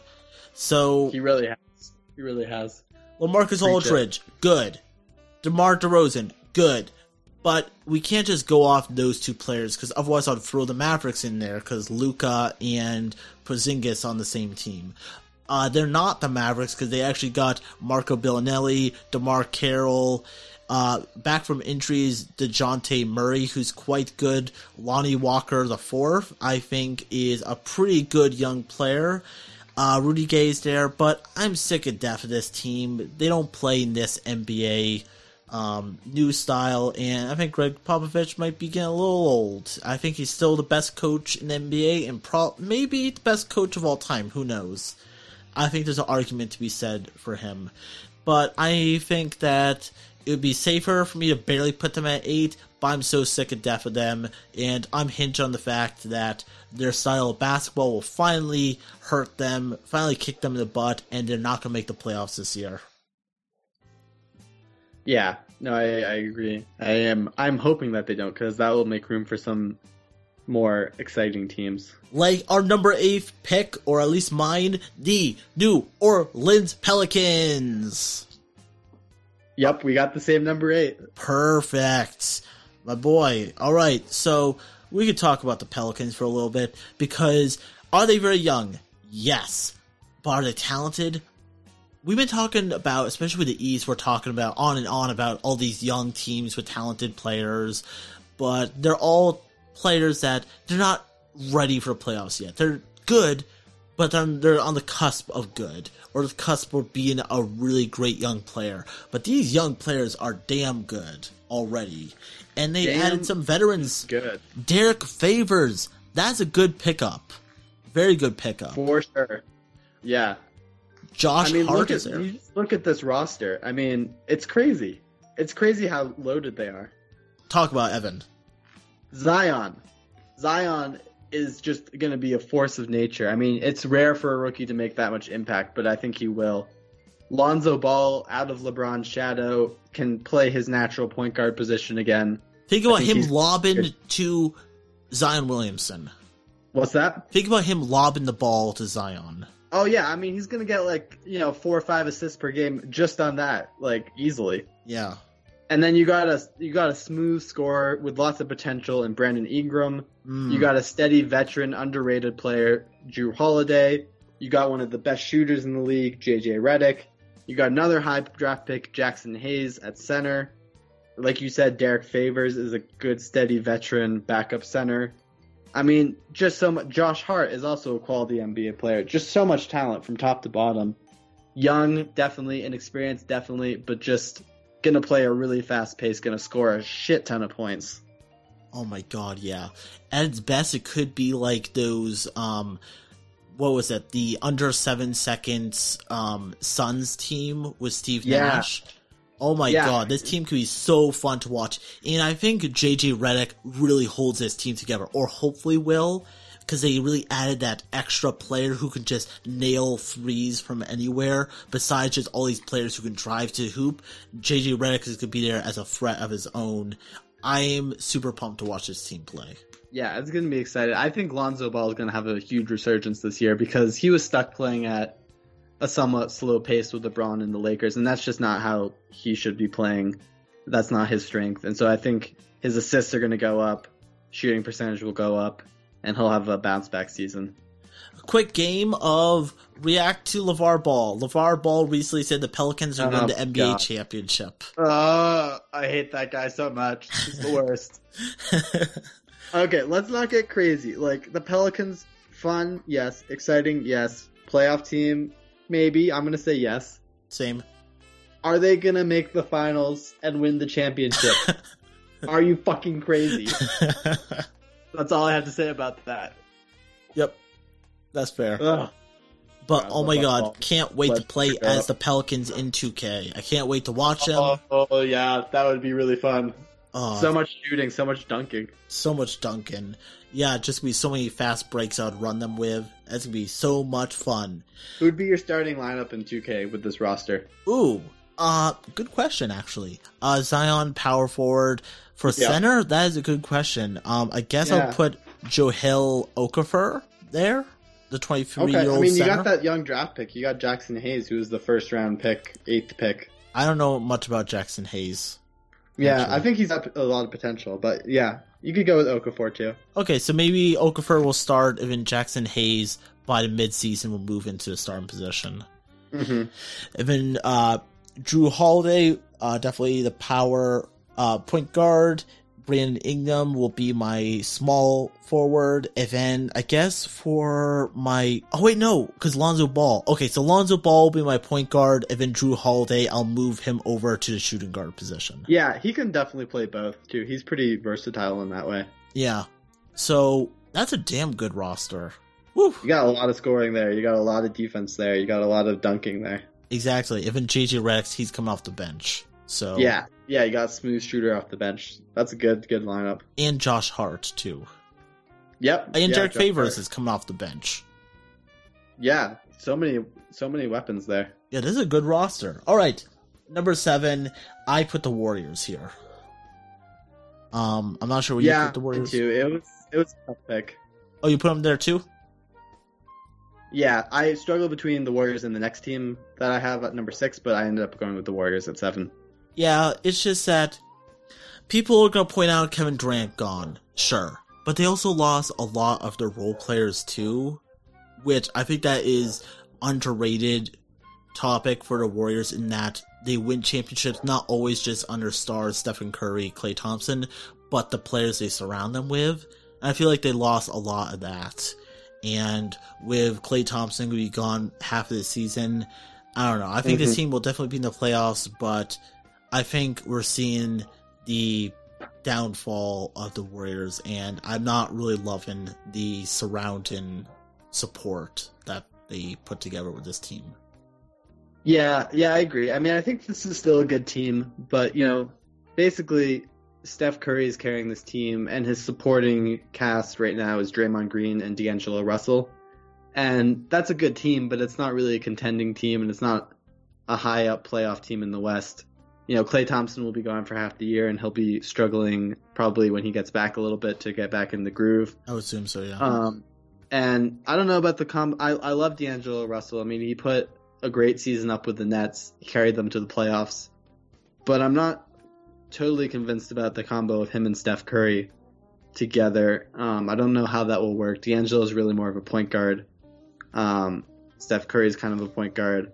So he really has. He really has. LaMarcus Preach it. Aldridge, good. DeMar DeRozan, good. But we can't just go off those two players because otherwise I'd throw the Mavericks in there because Luka and Porzingis on the same team. Uh, they're not the Mavericks because they actually got Marco Belinelli, DeMarre Carroll, uh, back from injuries, DeJounte Murray, who's quite good. Lonnie Walker the fourth, I think, is a pretty good young player. Uh, Rudy Gay's there, but I'm sick of death of this team. They don't play in this NBA um, new style, and I think Gregg Popovich might be getting a little old. I think he's still the best coach in NBA, and pro- maybe the best coach of all time. Who knows? I think there's an argument to be said for him, but I think that it would be safer for me to barely put them at eight, but I'm so sick and death of them, and I'm hinged on the fact that their style of basketball will finally hurt them, finally kick them in the butt, and they're not going to make the playoffs this year. Yeah, no, I, I agree. I am. I'm hoping that they don't, because that will make room for some more exciting teams. Like our number eight pick, or at least mine, the New Orleans Pelicans. Yep, we got the same number eight. Perfect. My boy. All right, so we could talk about the Pelicans for a little bit because are they very young? Yes. But are they talented? We've been talking about, especially with the East, we're talking about on and on about all these young teams with talented players, but they're all players that they're not ready for playoffs yet. They're good, but they're, they're on the cusp of good or the cusp of being a really great young player. But these young players are damn good already. And they Damn added some veterans. Good Derrick Favors. That's a good pickup. Very good pickup. for sure. Yeah, Josh I mean, Hart look is at there. look at this roster. I mean, it's crazy. It's crazy how loaded they are. Talk about Evan. Zion, Zion is just going to be a force of nature. I mean, it's rare for a rookie to make that much impact, but I think he will. Lonzo Ball, out of LeBron's shadow, can play his natural point guard position again. Think about him lobbing good. to Zion Williamson. What's that? Think about him lobbing the ball to Zion. Oh yeah, I mean he's gonna get like you know four or five assists per game just on that, like easily. Yeah. And then you got a you got a smooth scorer with lots of potential in Brandon Ingram. Mm. You got a steady veteran, underrated player, Jrue Holiday. You got one of the best shooters in the league, JJ Redick. You got another high draft pick, Jaxson Hayes at center. Like you said, Derrick Favors is a good, steady veteran backup center. I mean, just so much. Josh Hart is also a quality NBA player. Just so much talent from top to bottom. Young, definitely. Inexperienced, definitely. But just gonna play a really fast pace, gonna score a shit ton of points. Oh my god, yeah. At its best, it could be like those, um, what was it? The under seven seconds, um, Suns team with Steve Yeah. Nash. Oh my Yeah. god, this team could be so fun to watch. And I think JJ Redick really holds this team together, or hopefully will, because they really added that extra player who can just nail threes from anywhere, besides just all these players who can drive to hoop. JJ Redick is going to be there as a threat of his own. I'm super pumped to watch this team play. Yeah, it's gonna be exciting. I think Lonzo Ball is gonna have a huge resurgence this year because he was stuck playing at a somewhat slow pace with LeBron and the Lakers, and that's just not how he should be playing. That's not his strength, and so I think his assists are gonna go up, shooting percentage will go up, and he'll have a bounce back season. A quick game of react to LeVar Ball. LeVar Ball recently said the Pelicans are Oh, going to the NBA God. championship. Uh, I hate that guy so much. He's the worst. okay, let's not get crazy. Like the Pelicans, fun, yes. Exciting, yes. Playoff team, maybe. I'm gonna say yes. Same. Are they gonna make the finals and win the championship? Are you fucking crazy? That's all I have to say about that. yep. That's fair. Ugh. But Wow, oh my god, Ball. can't wait to Let's play as the Pelicans in 2K. I can't wait to watch them. Oh, oh, yeah, that would be really fun. Oh, So much shooting, so much dunking. so much dunking. Yeah, just be so many fast breaks I'd run them with. That's gonna be so much fun. Who would be your starting lineup in 2K with this roster? Ooh, uh, good question actually. Uh, Zion power forward for Yeah. center. That is a good question. Um, I guess Yeah. I'll put Jahlil Okafor there, the twenty-three Okay, year I old mean, you center. got that young draft pick. You got Jaxson Hayes, who was the first round pick, eighth pick. I don't know much about Jaxson Hayes. Yeah, Actually. I think he's got a lot of potential, but yeah, you could go with Okafor too. Okay, so maybe Okafor will start, and then Jaxson Hayes by the midseason will move into the starting position. hmm And then uh, Jrue Holiday, uh, definitely the power uh, point guard. Brandon Ingram will be my small forward. And then I guess for my oh wait no, because Lonzo Ball. Okay, so Lonzo Ball will be my point guard, and then Jrue Holiday, I'll move him over to the shooting guard position. Yeah, he can definitely play both too. He's pretty versatile in that way. Yeah, so that's a damn good roster. Woo. You got a lot of scoring there. You got a lot of defense there. You got a lot of dunking there. Exactly. Even JJ Redick, he's coming off the bench. So Yeah, yeah, you got smooth shooter off the bench. That's a good good lineup. and Josh Hart too, Yep. and yeah, Derrick Josh Favors Hart. is coming off the bench. Yeah, so many so many weapons there. Yeah, this is a good roster. All right, number seven, I put the Warriors here. Um, I'm not sure where you yeah, put the Warriors. too. It was it was a tough pick. Oh, you put them there too. Yeah, I struggle between the Warriors and the next team that I have at number six, but I ended up going with the Warriors at seven. Yeah, it's just that people are gonna point out Kevin Durant gone, sure, but they also lost a lot of their role players too, which I think that is underrated topic for the Warriors in that they win championships not always just under stars Stephen Curry, Klay Thompson, but the players they surround them with. And I feel like they lost a lot of that. And with Klay Thompson going to be gone half of the season, I don't know. I think this Mhm. team will definitely be in the playoffs, but I think we're seeing the downfall of the Warriors, and I'm not really loving the surrounding support that they put together with this team. Yeah, yeah, I agree. I mean, I think this is still a good team, but you know, basically, Steph Curry is carrying this team, and his supporting cast right now is Draymond Green and D'Angelo Russell, and that's a good team, but it's not really a contending team, and it's not a high up playoff team in the West. You know, Klay Thompson will be gone for half the year, and he'll be struggling probably when he gets back a little bit to get back in the groove. I would assume so, yeah. Um, and I don't know about the com. I I love D'Angelo Russell. I mean, he put a great season up with the Nets. He carried them to the playoffs. But I'm not totally convinced about the combo of him and Steph Curry together. Um, I don't know how that will work. D'Angelo is really more of a point guard. Um, Steph Curry is kind of a point guard.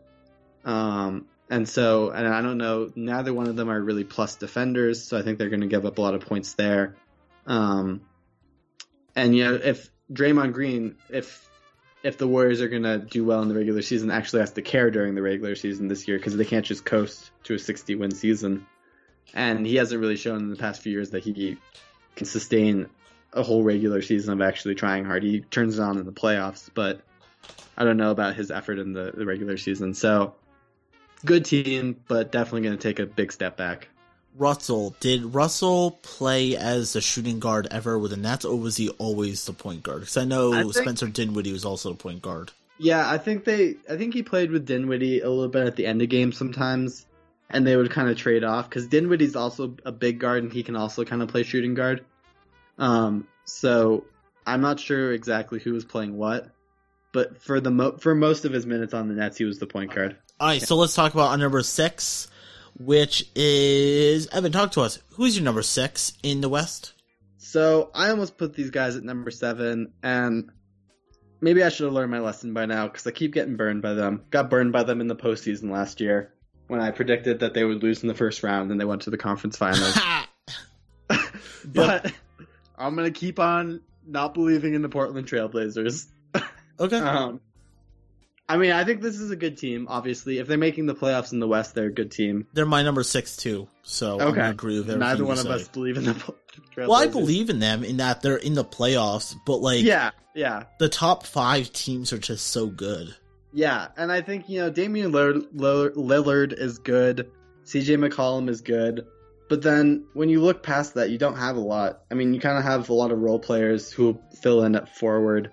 Um, and so, and I don't know, neither one of them are really plus defenders, so I think they're going to give up a lot of points there. Um, and you know, if Draymond Green, if if the Warriors are going to do well in the regular season, actually has to care during the regular season this year because they can't just coast to a 60 win season. And he hasn't really shown in the past few years that he can sustain a whole regular season of actually trying hard. He turns it on in the playoffs, but I don't know about his effort in the, the regular season. So, good team, but definitely going to take a big step back. Russell, did Russell play as a shooting guard ever with the Nets, or was he always the point guard? Because I know I think- Spencer Dinwiddie was also the point guard. Yeah, I think they. I think he played with Dinwiddie a little bit at the end of games sometimes, and they would kind of trade off because Dinwiddie's also a big guard and he can also kind of play shooting guard. Um, so I'm not sure exactly who was playing what, but for the mo- for most of his minutes on the Nets, he was the point guard. All right, so let's talk about our number six, which is Evan. Talk to us. Who's your number six in the West? So I almost put these guys at number seven, and maybe I should have learned my lesson by now because I keep getting burned by them. Got burned by them in the postseason last year when I predicted that they would lose in the first round and they went to the conference finals. but I'm gonna keep on not believing in the Portland Trailblazers. okay. Um, I mean, I think this is a good team. Obviously, if they're making the playoffs in the West, they're a good team. They're my number six too, so Okay. gonna agree with Neither one of us believe in the Trailblazers. Well, I believe in them in that they're in the playoffs, but like Yeah, yeah. the top five teams are just so good. Yeah, and I think you know Damian Lillard is good. CJ McCollum is good, but then when you look past that, you don't have a lot. I mean, you kind of have a lot of role players who fill in at forward,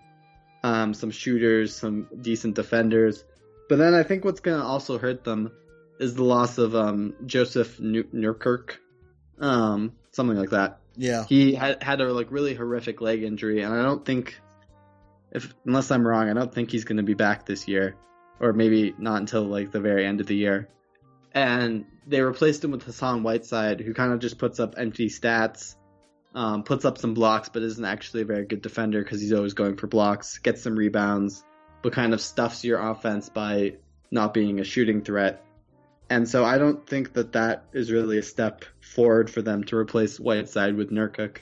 um, some shooters, some decent defenders. But then I think what's going to also hurt them is the loss of um, Joseph Nu- Nurkic, um, something like that Yeah. he had had a like really horrific leg injury, and I don't think, if unless I'm wrong, I don't think he's going to be back this year, or maybe not until like the very end of the year. And they replaced him with Hassan Whiteside, who kind of just puts up empty stats, um, puts up some blocks, but isn't actually a very good defender because he's always going for blocks, gets some rebounds, but kind of stuffs your offense by not being a shooting threat. And so I don't think that that is really a step forward for them to replace Whiteside with Nurkic.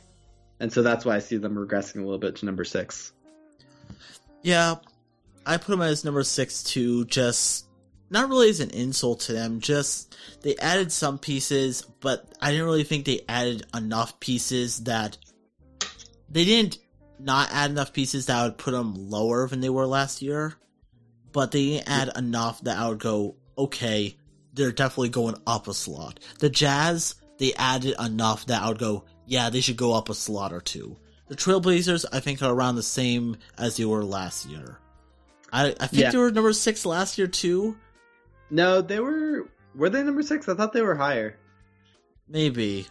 And so that's why I see them regressing a little bit to number six. Yeah, I put them as number six too. Just not really as an insult to them. Just they added some pieces, but I didn't really think they added enough pieces that they didn't not add enough pieces that would put them lower than they were last year. But they didn't add enough that I would go, okay, they're definitely going up a slot. The Jazz, they added enough that I would go, yeah, they should go up a slot or two. The Trailblazers, I think, are around the same as they were last year. I, I think Yeah. they were number six last year too. No, they were. Were they number six? I thought they were higher. Maybe.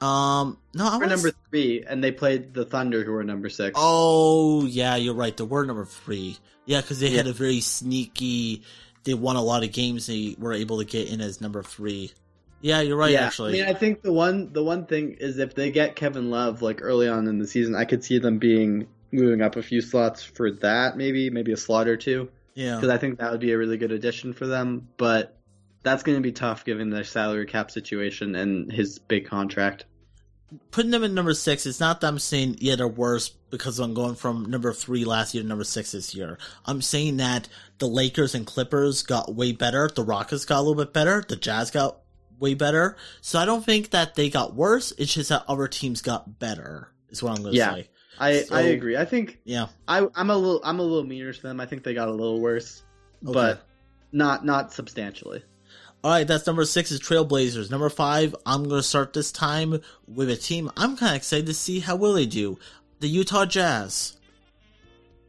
Um, no, I were was number three, and they played the Thunder, who were number six. Oh, yeah, you're right. They were number three. Yeah, because they had a very sneaky. They won a lot of games. They were able to get in as number three. Yeah, you're right. yeah, Actually, I mean, I think the one the one thing is if they get Kevin Love like early on in the season, I could see them being moving up a few slots for that, maybe maybe a slot or two, yeah. because I think that would be a really good addition for them. But that's going to be tough given their salary cap situation and his big contract. Putting them in number six, it's not that I'm saying yeah they're worse because I'm going from number three last year to number six this year. I'm saying that the Lakers and Clippers got way better. The Rockets got a little bit better. The Jazz got way better. So I don't think that they got worse. It's just that other teams got better. Is what I'm going to Yeah. say. I So- I agree. I think Yeah. I I'm a little I'm a little meaner to them. I think they got a little worse, Okay. but not not substantially. All right, that's number six is Trailblazers. Number five, I'm going to start this time with a team I'm kind of excited to see how will they do. The Utah Jazz.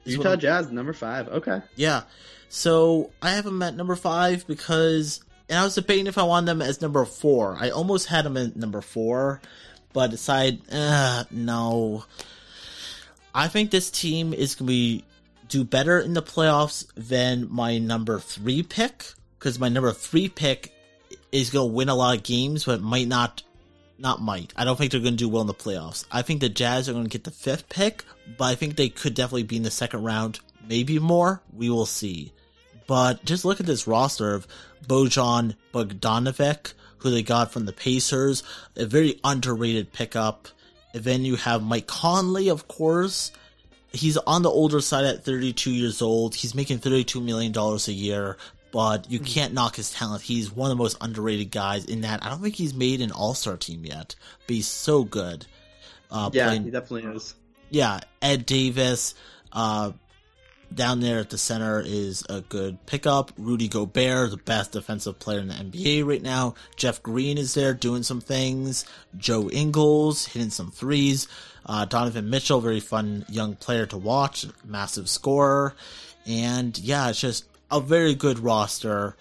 Utah Jazz number five. Okay. Yeah. So I have them at number five because, and I was debating if I wanted them as number four. I almost had them at number four, but decided, uh, no. I think this team is going to be do better in the playoffs than my number three pick because my number three pick is going to win a lot of games, but might not. Not might. I don't think they're going to do well in the playoffs. I think the Jazz are going to get the fifth pick, but I think they could definitely be in the second round, maybe more. We will see. But just look at this roster of Bojan Bogdanovic, who they got from the Pacers, a very underrated pickup. And then you have Mike Conley, of course. He's on the older side at 32 years old. He's making $32 million a year, but you can't knock his talent. He's one of the most underrated guys in that. I don't think he's made an all star team yet, but he's so good. Uh, Yeah, playing- he definitely is. yeah, Ed Davis, uh, down there at the center is a good pickup. Rudy Gobert, the best defensive player in the NBA right now. Jeff Green is there doing some things. Joe Ingles hitting some threes. Uh, Donovan Mitchell, very fun young player to watch, massive scorer. And yeah, it's just a very good roster.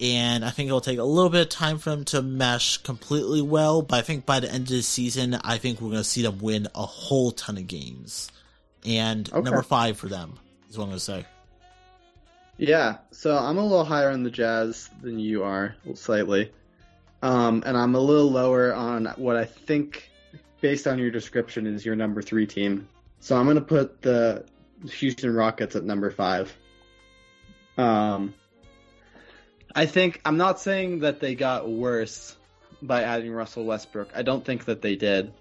And I think it'll take a little bit of time for them to mesh completely well, but I think by the end of the season, I think we're going to see them win a whole ton of games. And Okay. number five for them is I'm going to say. Yeah, so I'm a little higher on the Jazz than you are, slightly. Um, and I'm a little lower on what I think, based on your description, is your number three team. So I'm going to put the Houston Rockets at number five. Um, I think, I'm not saying that they got worse by adding Russell Westbrook. I don't think that they did.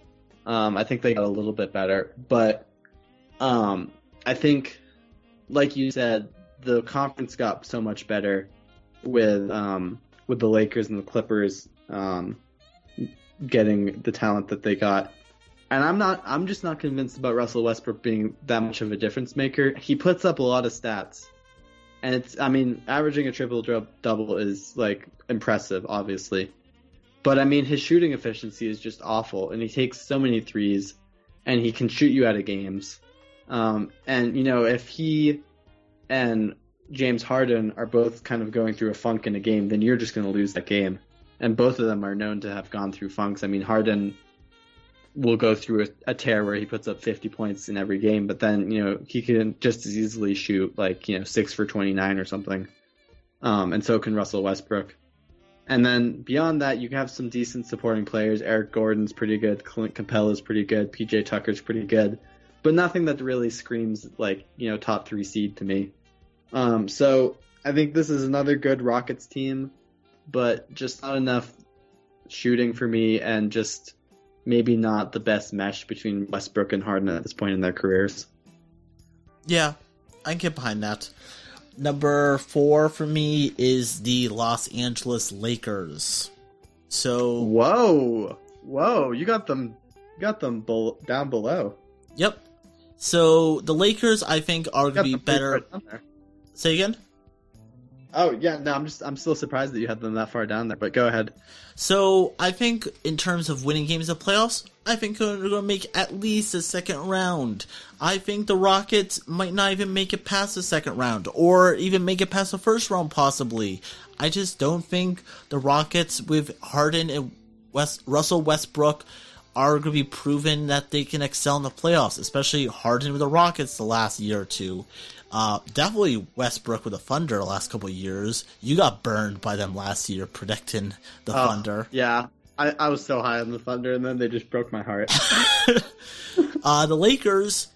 Um, I think they got a little bit better. But um, I think, like you said, the conference got so much better with um, with the Lakers and the Clippers um, getting the talent that they got. And I'm not I'm just not convinced about Russell Westbrook being that much of a difference maker. He puts up a lot of stats. And it's I mean, averaging a triple double is like impressive, obviously. But I mean, his shooting efficiency is just awful and he takes so many threes and he can shoot you out of games. Um, and you know, if he and James Harden are both kind of going through a funk in a game, then you're just going to lose that game. And both of them are known to have gone through funks. I mean, Harden will go through a, a tear where he puts up 50 points in every game, but then, you know, he can just as easily shoot like, you know, 6 for 29 or something. Um, and so can Russell Westbrook. And then beyond that, you have some decent supporting players. Eric Gordon's pretty good. Clint Capela's pretty good. PJ Tucker's pretty good. But nothing that really screams like, you know, top three seed to me. Um, so I think this is another good Rockets team, but just not enough shooting for me and just maybe not the best mesh between Westbrook and Harden at this point in their careers. Yeah, I can get behind that. Number four for me is the Los Angeles Lakers. So, Whoa, whoa! You got them, you got them bel- down below. yep. So the Lakers, I think, are going to be better. Say again. Oh yeah, no, I'm just I'm still surprised that you had them that far down there. But go ahead. So I think in terms of winning games of playoffs, I think they're going to make at least a second round. I think the Rockets might not even make it past the second round, or even make it past the first round, possibly. I just don't think the Rockets with Harden and West Russell Westbrook are going to be proven that they can excel in the playoffs, especially Harden with the Rockets the last year or two. Uh, definitely Westbrook with the Thunder the last couple years. You got burned by them last year predicting the oh, Thunder. Yeah, I, I was so high on the Thunder, and then they just broke my heart. uh, the Lakers,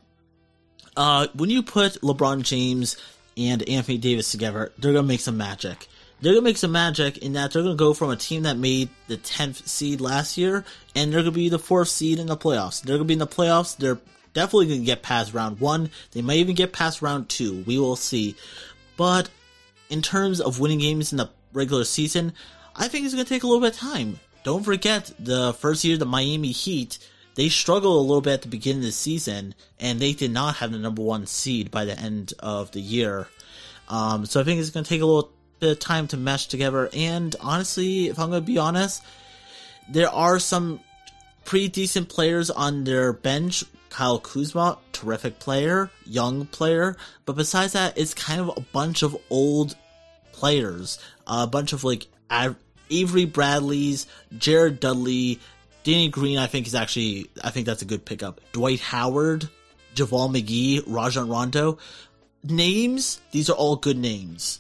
uh, when you put LeBron James and Anthony Davis together, they're gonna make some magic. They're gonna make some magic in that they're gonna go from a team that made the tenth seed last year, and they're gonna be the fourth seed in the playoffs. They're gonna be in the playoffs. They're definitely to get past round one. They might even get past round two. We will see. But in terms of winning games in the regular season, I think it's to take a little bit of time. Don't forget the first year, the Miami Heat, they struggled a little bit at the beginning of the season, and they did not have the number one seed by the end of the year. Um, so I think it's going to take a little bit of time to mesh together. And honestly, if I'm going to be honest, there are some pretty decent players on their bench Kyle Kuzma, terrific player, young player, but besides that, it's kind of a bunch of old players, a bunch of like Avery Bradley's, Jared Dudley, Danny Green. I think is actually, I think that's a good pickup. Dwight Howard, JaVale McGee, Rajon Rondo. Names, these are all good names.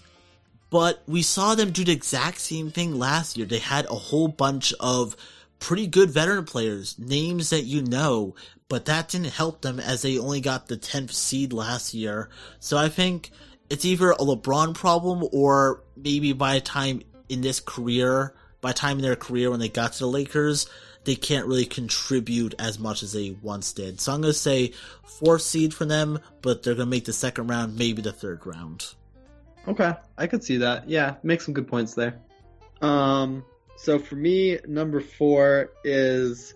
But we saw them do the exact same thing last year. They had a whole bunch of pretty good veteran players, names that you know, but that didn't help them as they only got the 10th seed last year. So I think it's either a LeBron problem or maybe by time in this career, by time in their career when they got to the Lakers, they can't really contribute as much as they once did. So I'm going to say fourth seed for them, but they're going to make the second round, maybe the third round. Okay, I could see that. Yeah, make some good points there. Um, so for me, number four is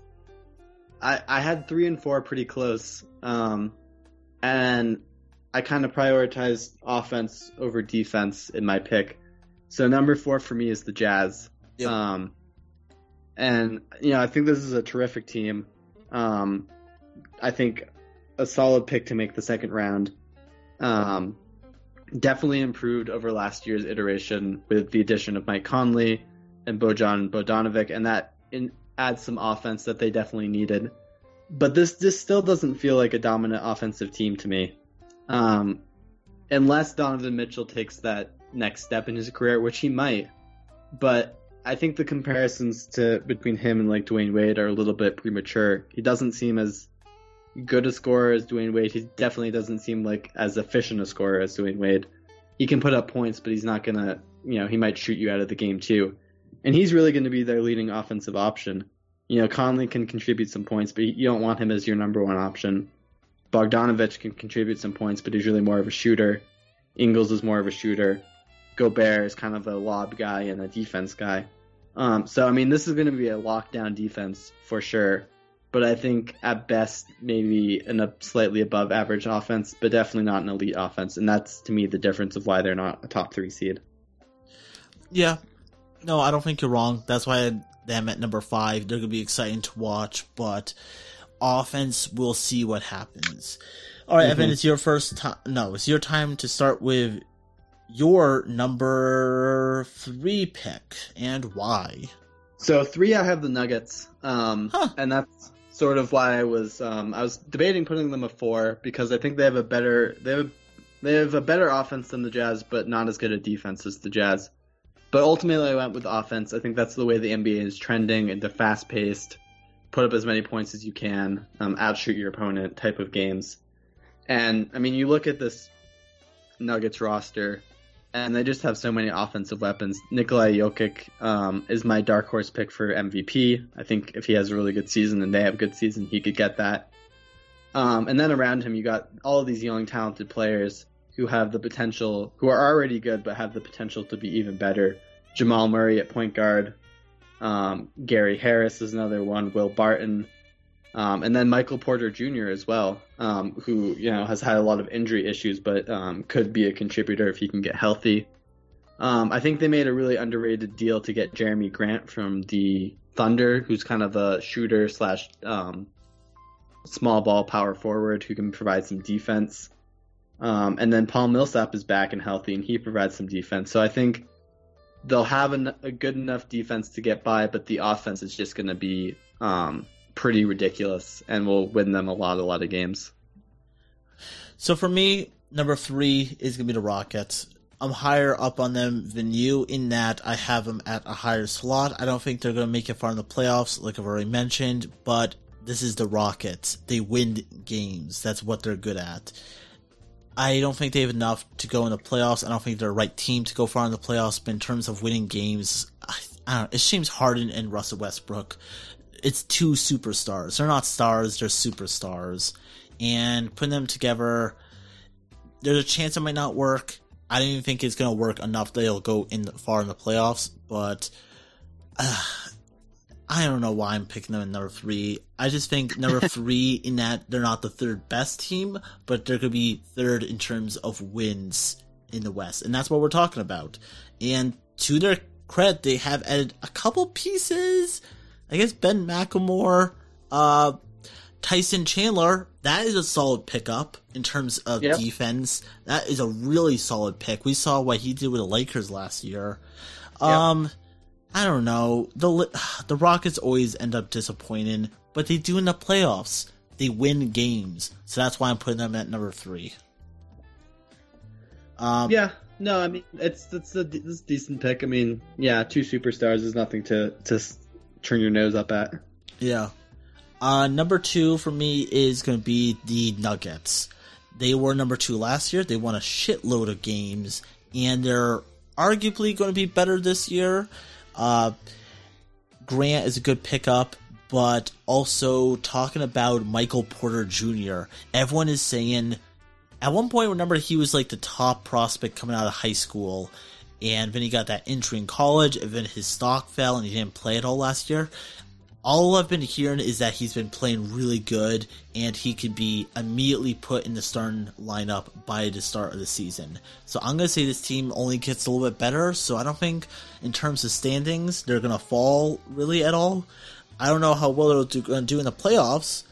I I had three and four pretty close, um, and I kind of prioritized offense over defense in my pick. So number four for me is the Jazz. Yep. Um, and you know I think this is a terrific team. Um, I think a solid pick to make the second round. Um, definitely improved over last year's iteration with the addition of Mike Conley and Bojan Bogdanovic, and that in, adds some offense that they definitely needed. But this this still doesn't feel like a dominant offensive team to me, um, unless Donovan Mitchell takes that next step in his career, which he might. But I think the comparisons to between him and like Dwyane Wade are a little bit premature. He doesn't seem as good a scorer as Dwyane Wade. He definitely doesn't seem like as efficient a scorer as Dwyane Wade. He can put up points, but he's not gonna, you know, he might shoot you out of the game too and he's really going to be their leading offensive option. You know, Conley can contribute some points, but you don't want him as your number one option. Bogdanovic can contribute some points, but he's really more of a shooter. Ingles is more of a shooter. Gobert is kind of a lob guy and a defense guy. Um, so, I mean, this is going to be a lockdown defense for sure. But I think at best, maybe a slightly above average offense, but definitely not an elite offense. And that's to me the difference of why they're not a top three seed. Yeah, no, I don't think you're wrong. That's why I had them at number five. They're to be exciting to watch, but offense, we'll see what happens. All right, mm-hmm. Evan, it's your first time. No, it's your time to start with your number three pick and why. So three, I have the Nuggets, um, huh. and that's sort of why I was um, I was debating putting them a four because I think they have a better they have they have a better offense than the Jazz, but not as good a defense as the Jazz. But ultimately, I went with offense. I think that's the way the NBA is trending into fast paced, put up as many points as you can, um, outshoot your opponent type of games. And I mean, you look at this Nuggets roster, and they just have so many offensive weapons. Nikolai Jokic um, is my dark horse pick for MVP. I think if he has a really good season and they have a good season, he could get that. Um, and then around him, you got all of these young, talented players who have the potential, who are already good, but have the potential to be even better. Jamal Murray at point guard. Um, Gary Harris is another one. Will Barton. Um, and then Michael Porter Jr. as well, um, who you know has had a lot of injury issues, but um, could be a contributor if he can get healthy. Um, I think they made a really underrated deal to get Jerami Grant from the Thunder, who's kind of a shooter slash um, small ball power forward who can provide some defense. Um, and then Paul Millsap is back and healthy, and he provides some defense. So I think they'll have an, a good enough defense to get by, but the offense is just going to be um, pretty ridiculous, and will win them a lot, a lot of games. So for me, number three is going to be the Rockets. I'm higher up on them than you in that I have them at a higher slot. I don't think they're going to make it far in the playoffs, like I've already mentioned, but this is the Rockets. They win games. That's what they're good at. I don't think they have enough to go in the playoffs. I don't think they're the right team to go far in the playoffs. But in terms of winning games, I, I don't know. It seems Harden and Russell Westbrook. It's two superstars. They're not stars. They're superstars. And putting them together, there's a chance it might not work. I don't even think it's going to work enough that it'll go in the, far in the playoffs. But uh, I don't know why I'm picking them in number three. I just think number three in that they're not the third best team, but they're going to be third in terms of wins in the West. And that's what we're talking about. And to their credit, they have added a couple pieces. I guess Ben McLemore, uh, Tyson Chandler, that is a solid pickup in terms of yep. defense. That is a really solid pick. We saw what he did with the Lakers last year. Um, yep I don't know. The the Rockets always end up disappointing, but they do in the playoffs. They win games, so that's why I'm putting them at number three. Um, yeah, no, I mean it's it's a, it's a decent pick. I mean, yeah, two superstars is nothing to to turn your nose up at. Yeah. Uh, number two for me is going to be the Nuggets. They were number two last year. They won a shitload of games, and they're arguably going to be better this year. Uh, Grant is a good pickup, but also talking about Michael Porter Jr. Everyone is saying at one point, remember he was like the top prospect coming out of high school, and then he got that entry in college, and then his stock fell, and he didn't play at all last year all I've been hearing is that he's been playing really good and he could be immediately put in the starting lineup by the start of the season. So I'm going to say this team only gets a little bit better. So I don't think, in terms of standings, they're going to fall really at all. I don't know how well they'll do, do in the playoffs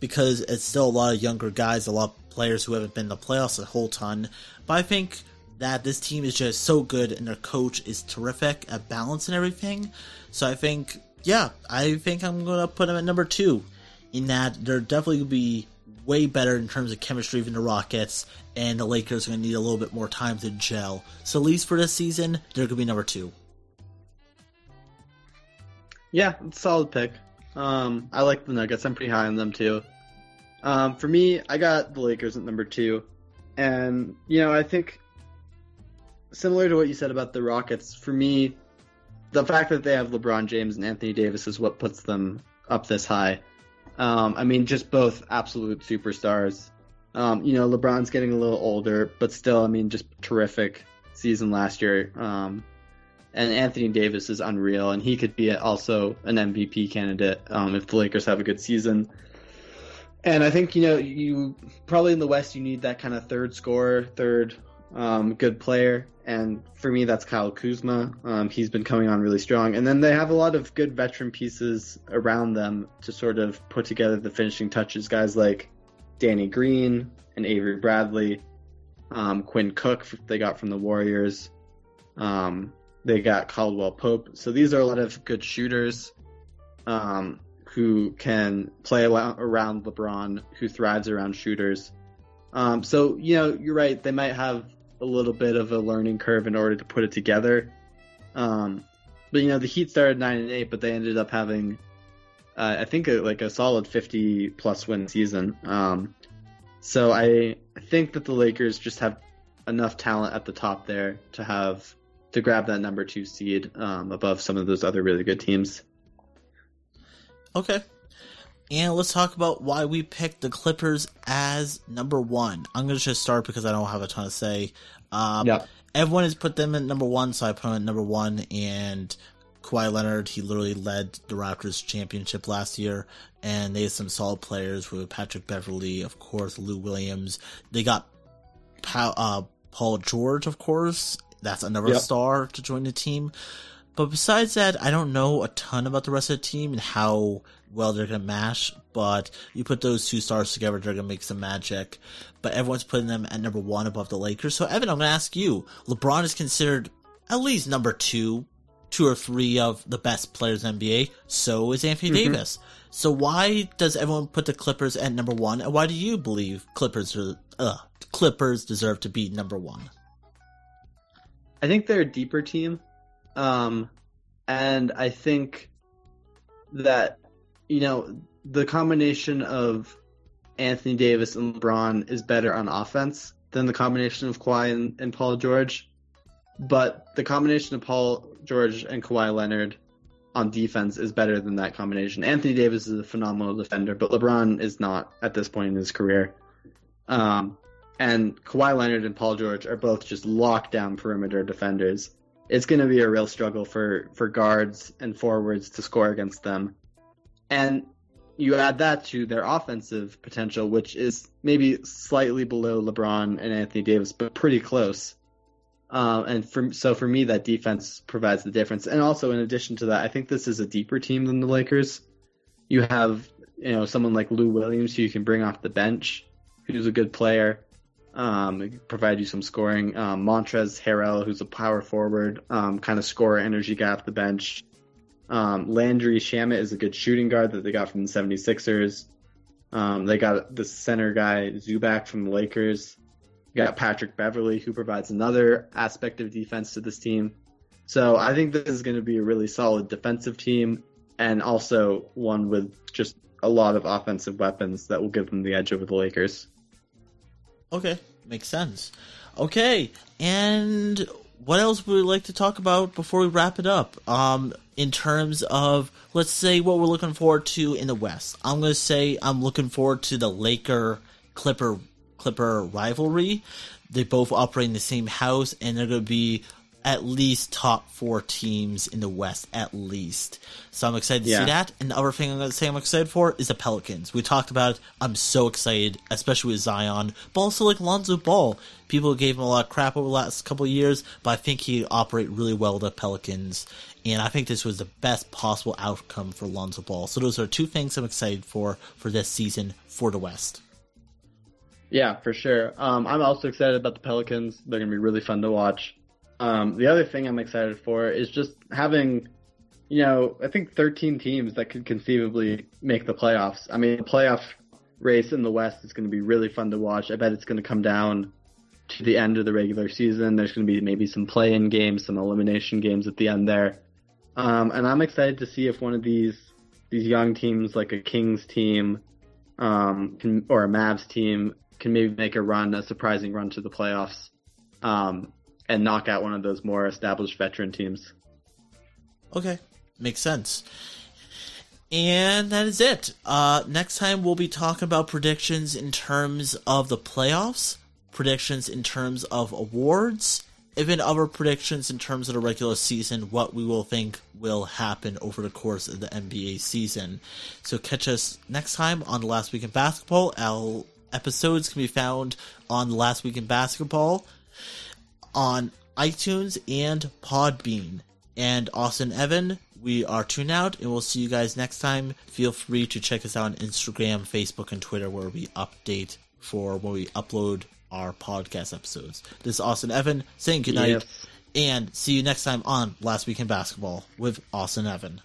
because it's still a lot of younger guys, a lot of players who haven't been in the playoffs a whole ton. But I think that this team is just so good and their coach is terrific at balance and everything. So I think yeah, I think I'm going to put them at number two. In that they're definitely going to be way better in terms of chemistry than the Rockets, and the Lakers are going to need a little bit more time to gel. So at least for this season, they're going to be number two. Yeah, solid pick. Um, I like the Nuggets. I'm pretty high on them too. Um, for me, I got the Lakers at number two, and you know I think similar to what you said about the Rockets. For me, the fact that they have LeBron James and Anthony Davis is what puts them up this high. Um, I mean, just both absolute superstars. Um, you know, LeBron's getting a little older, but still, I mean, just terrific season last year. Um, and Anthony Davis is unreal, and he could be also an MVP candidate um, if the Lakers have a good season. And I think you know, you probably in the West you need that kind of third scorer, third um, good player. And for me, that's Kyle Kuzma. Um, he's been coming on really strong. And then they have a lot of good veteran pieces around them to sort of put together the finishing touches. Guys like Danny Green and Avery Bradley, um, Quinn Cook, they got from the Warriors. Um, they got Caldwell Pope. So these are a lot of good shooters um, who can play around LeBron, who thrives around shooters. Um, so, you know, you're right. They might have a little bit of a learning curve in order to put it together. Um, but you know, the Heat started nine and eight, but they ended up having, uh, I think, a, like a solid fifty plus win season. Um, so I, think that the Lakers just have enough talent at the top there to have to grab that number two seed um, above some of those other really good teams. Okay. And let's talk about why we picked the Clippers as number one. I'm going to just start because I don't have a ton to say. Um, yeah. Everyone has put them at number one, so I put them at number one. And Kawhi Leonard, he literally led the Raptors championship last year. And they have some solid players with Patrick Beverley, of course, Lou Williams. They got uh, Paul George, of course, That's another Yep. star to join the team. But besides that, I don't know a ton about the rest of the team and how well they're going to mash. But you put those two stars together, they're going to make some magic. But everyone's putting them at number one above the Lakers. So, Evan, I'm going to ask you LeBron is considered at least number two, two or three of the best players in the NBA. So is Anthony Mhm. Davis. So, why does everyone put the Clippers at number one? And why do you believe Clippers are, uh, Clippers deserve to be number one? I think they're a deeper team. Um, and I think that, you know, the combination of Anthony Davis and LeBron is better on offense than the combination of Kawhi and, and Paul George. But the combination of Paul George and Kawhi Leonard on defense is better than that combination. Anthony Davis is a phenomenal defender, but LeBron is not at this point in his career. Um, and Kawhi Leonard and Paul George are both just lockdown perimeter defenders. It's going to be a real struggle for, for guards and forwards to score against them. And you add that to their offensive potential, which is maybe slightly below LeBron and Anthony Davis, but pretty close. Um, and for, so for me, that defense provides the difference. And also, in addition to that, I think this is a deeper team than the Lakers. You have, you know, someone like Lou Williams who you can bring off the bench, who's a good player, um, provide you some scoring. Um, Montrezl Harrell, who's a power forward, um, kind of scorer, energy guy off the bench. Um, Landry Shamet is a good shooting guard that they got from the 76ers. Um, they got the center guy Zubac from the Lakers. You got Patrick Beverley, who provides another aspect of defense to this team. So I think this is going to be a really solid defensive team, and also one with just a lot of offensive weapons that will give them the edge over the Lakers. Okay, makes sense. Okay, and what else would we like to talk about before we wrap it up? Um, in terms of let's say what we're looking forward to in the West, I'm gonna say I'm looking forward to the Laker Clipper Clipper rivalry. They both operate in the same house, and they're gonna be at least top four teams in the West, at least. So I'm excited to Yeah. see that. And the other thing I'm going to say I'm excited for is the Pelicans. We talked about it. I'm so excited, especially with Zion, but also like Lonzo Ball. People gave him a lot of crap over the last couple of years, but I think he operate really well with the Pelicans. And I think this was the best possible outcome for Lonzo Ball. So those are two things I'm excited for for this season for the West. Yeah, for sure. Um, I'm also excited about the Pelicans. They're going to be really fun to watch. Um, the other thing I'm excited for is just having, you know, I think 13 teams that could conceivably make the playoffs. I mean, the playoff race in the West is going to be really fun to watch. I bet it's going to come down to the end of the regular season. There's going to be maybe some play-in games, some elimination games at the end there. Um, and I'm excited to see if one of these these young teams, like a Kings team, um, can, or a Mavs team, can maybe make a run, a surprising run to the playoffs, um, and knock out one of those more established veteran teams. Okay, makes sense. And that is it. Uh, next time we'll be talking about predictions in terms of the playoffs, predictions in terms of awards, even other predictions in terms of the regular season, what we will think will happen over the course of the NBA season. So catch us next time on the Last Week in Basketball. Our episodes can be found on the Last Week in Basketball on iTunes and Podbean. And Austin Evan, we are tuned out, and we'll see you guys next time. Feel free to check us out on Instagram, Facebook, and Twitter, where we update for when we upload our podcast episodes. This is Austin Evan saying goodnight, Yes. and see you next time on Last Week in Basketball with Austin Evan.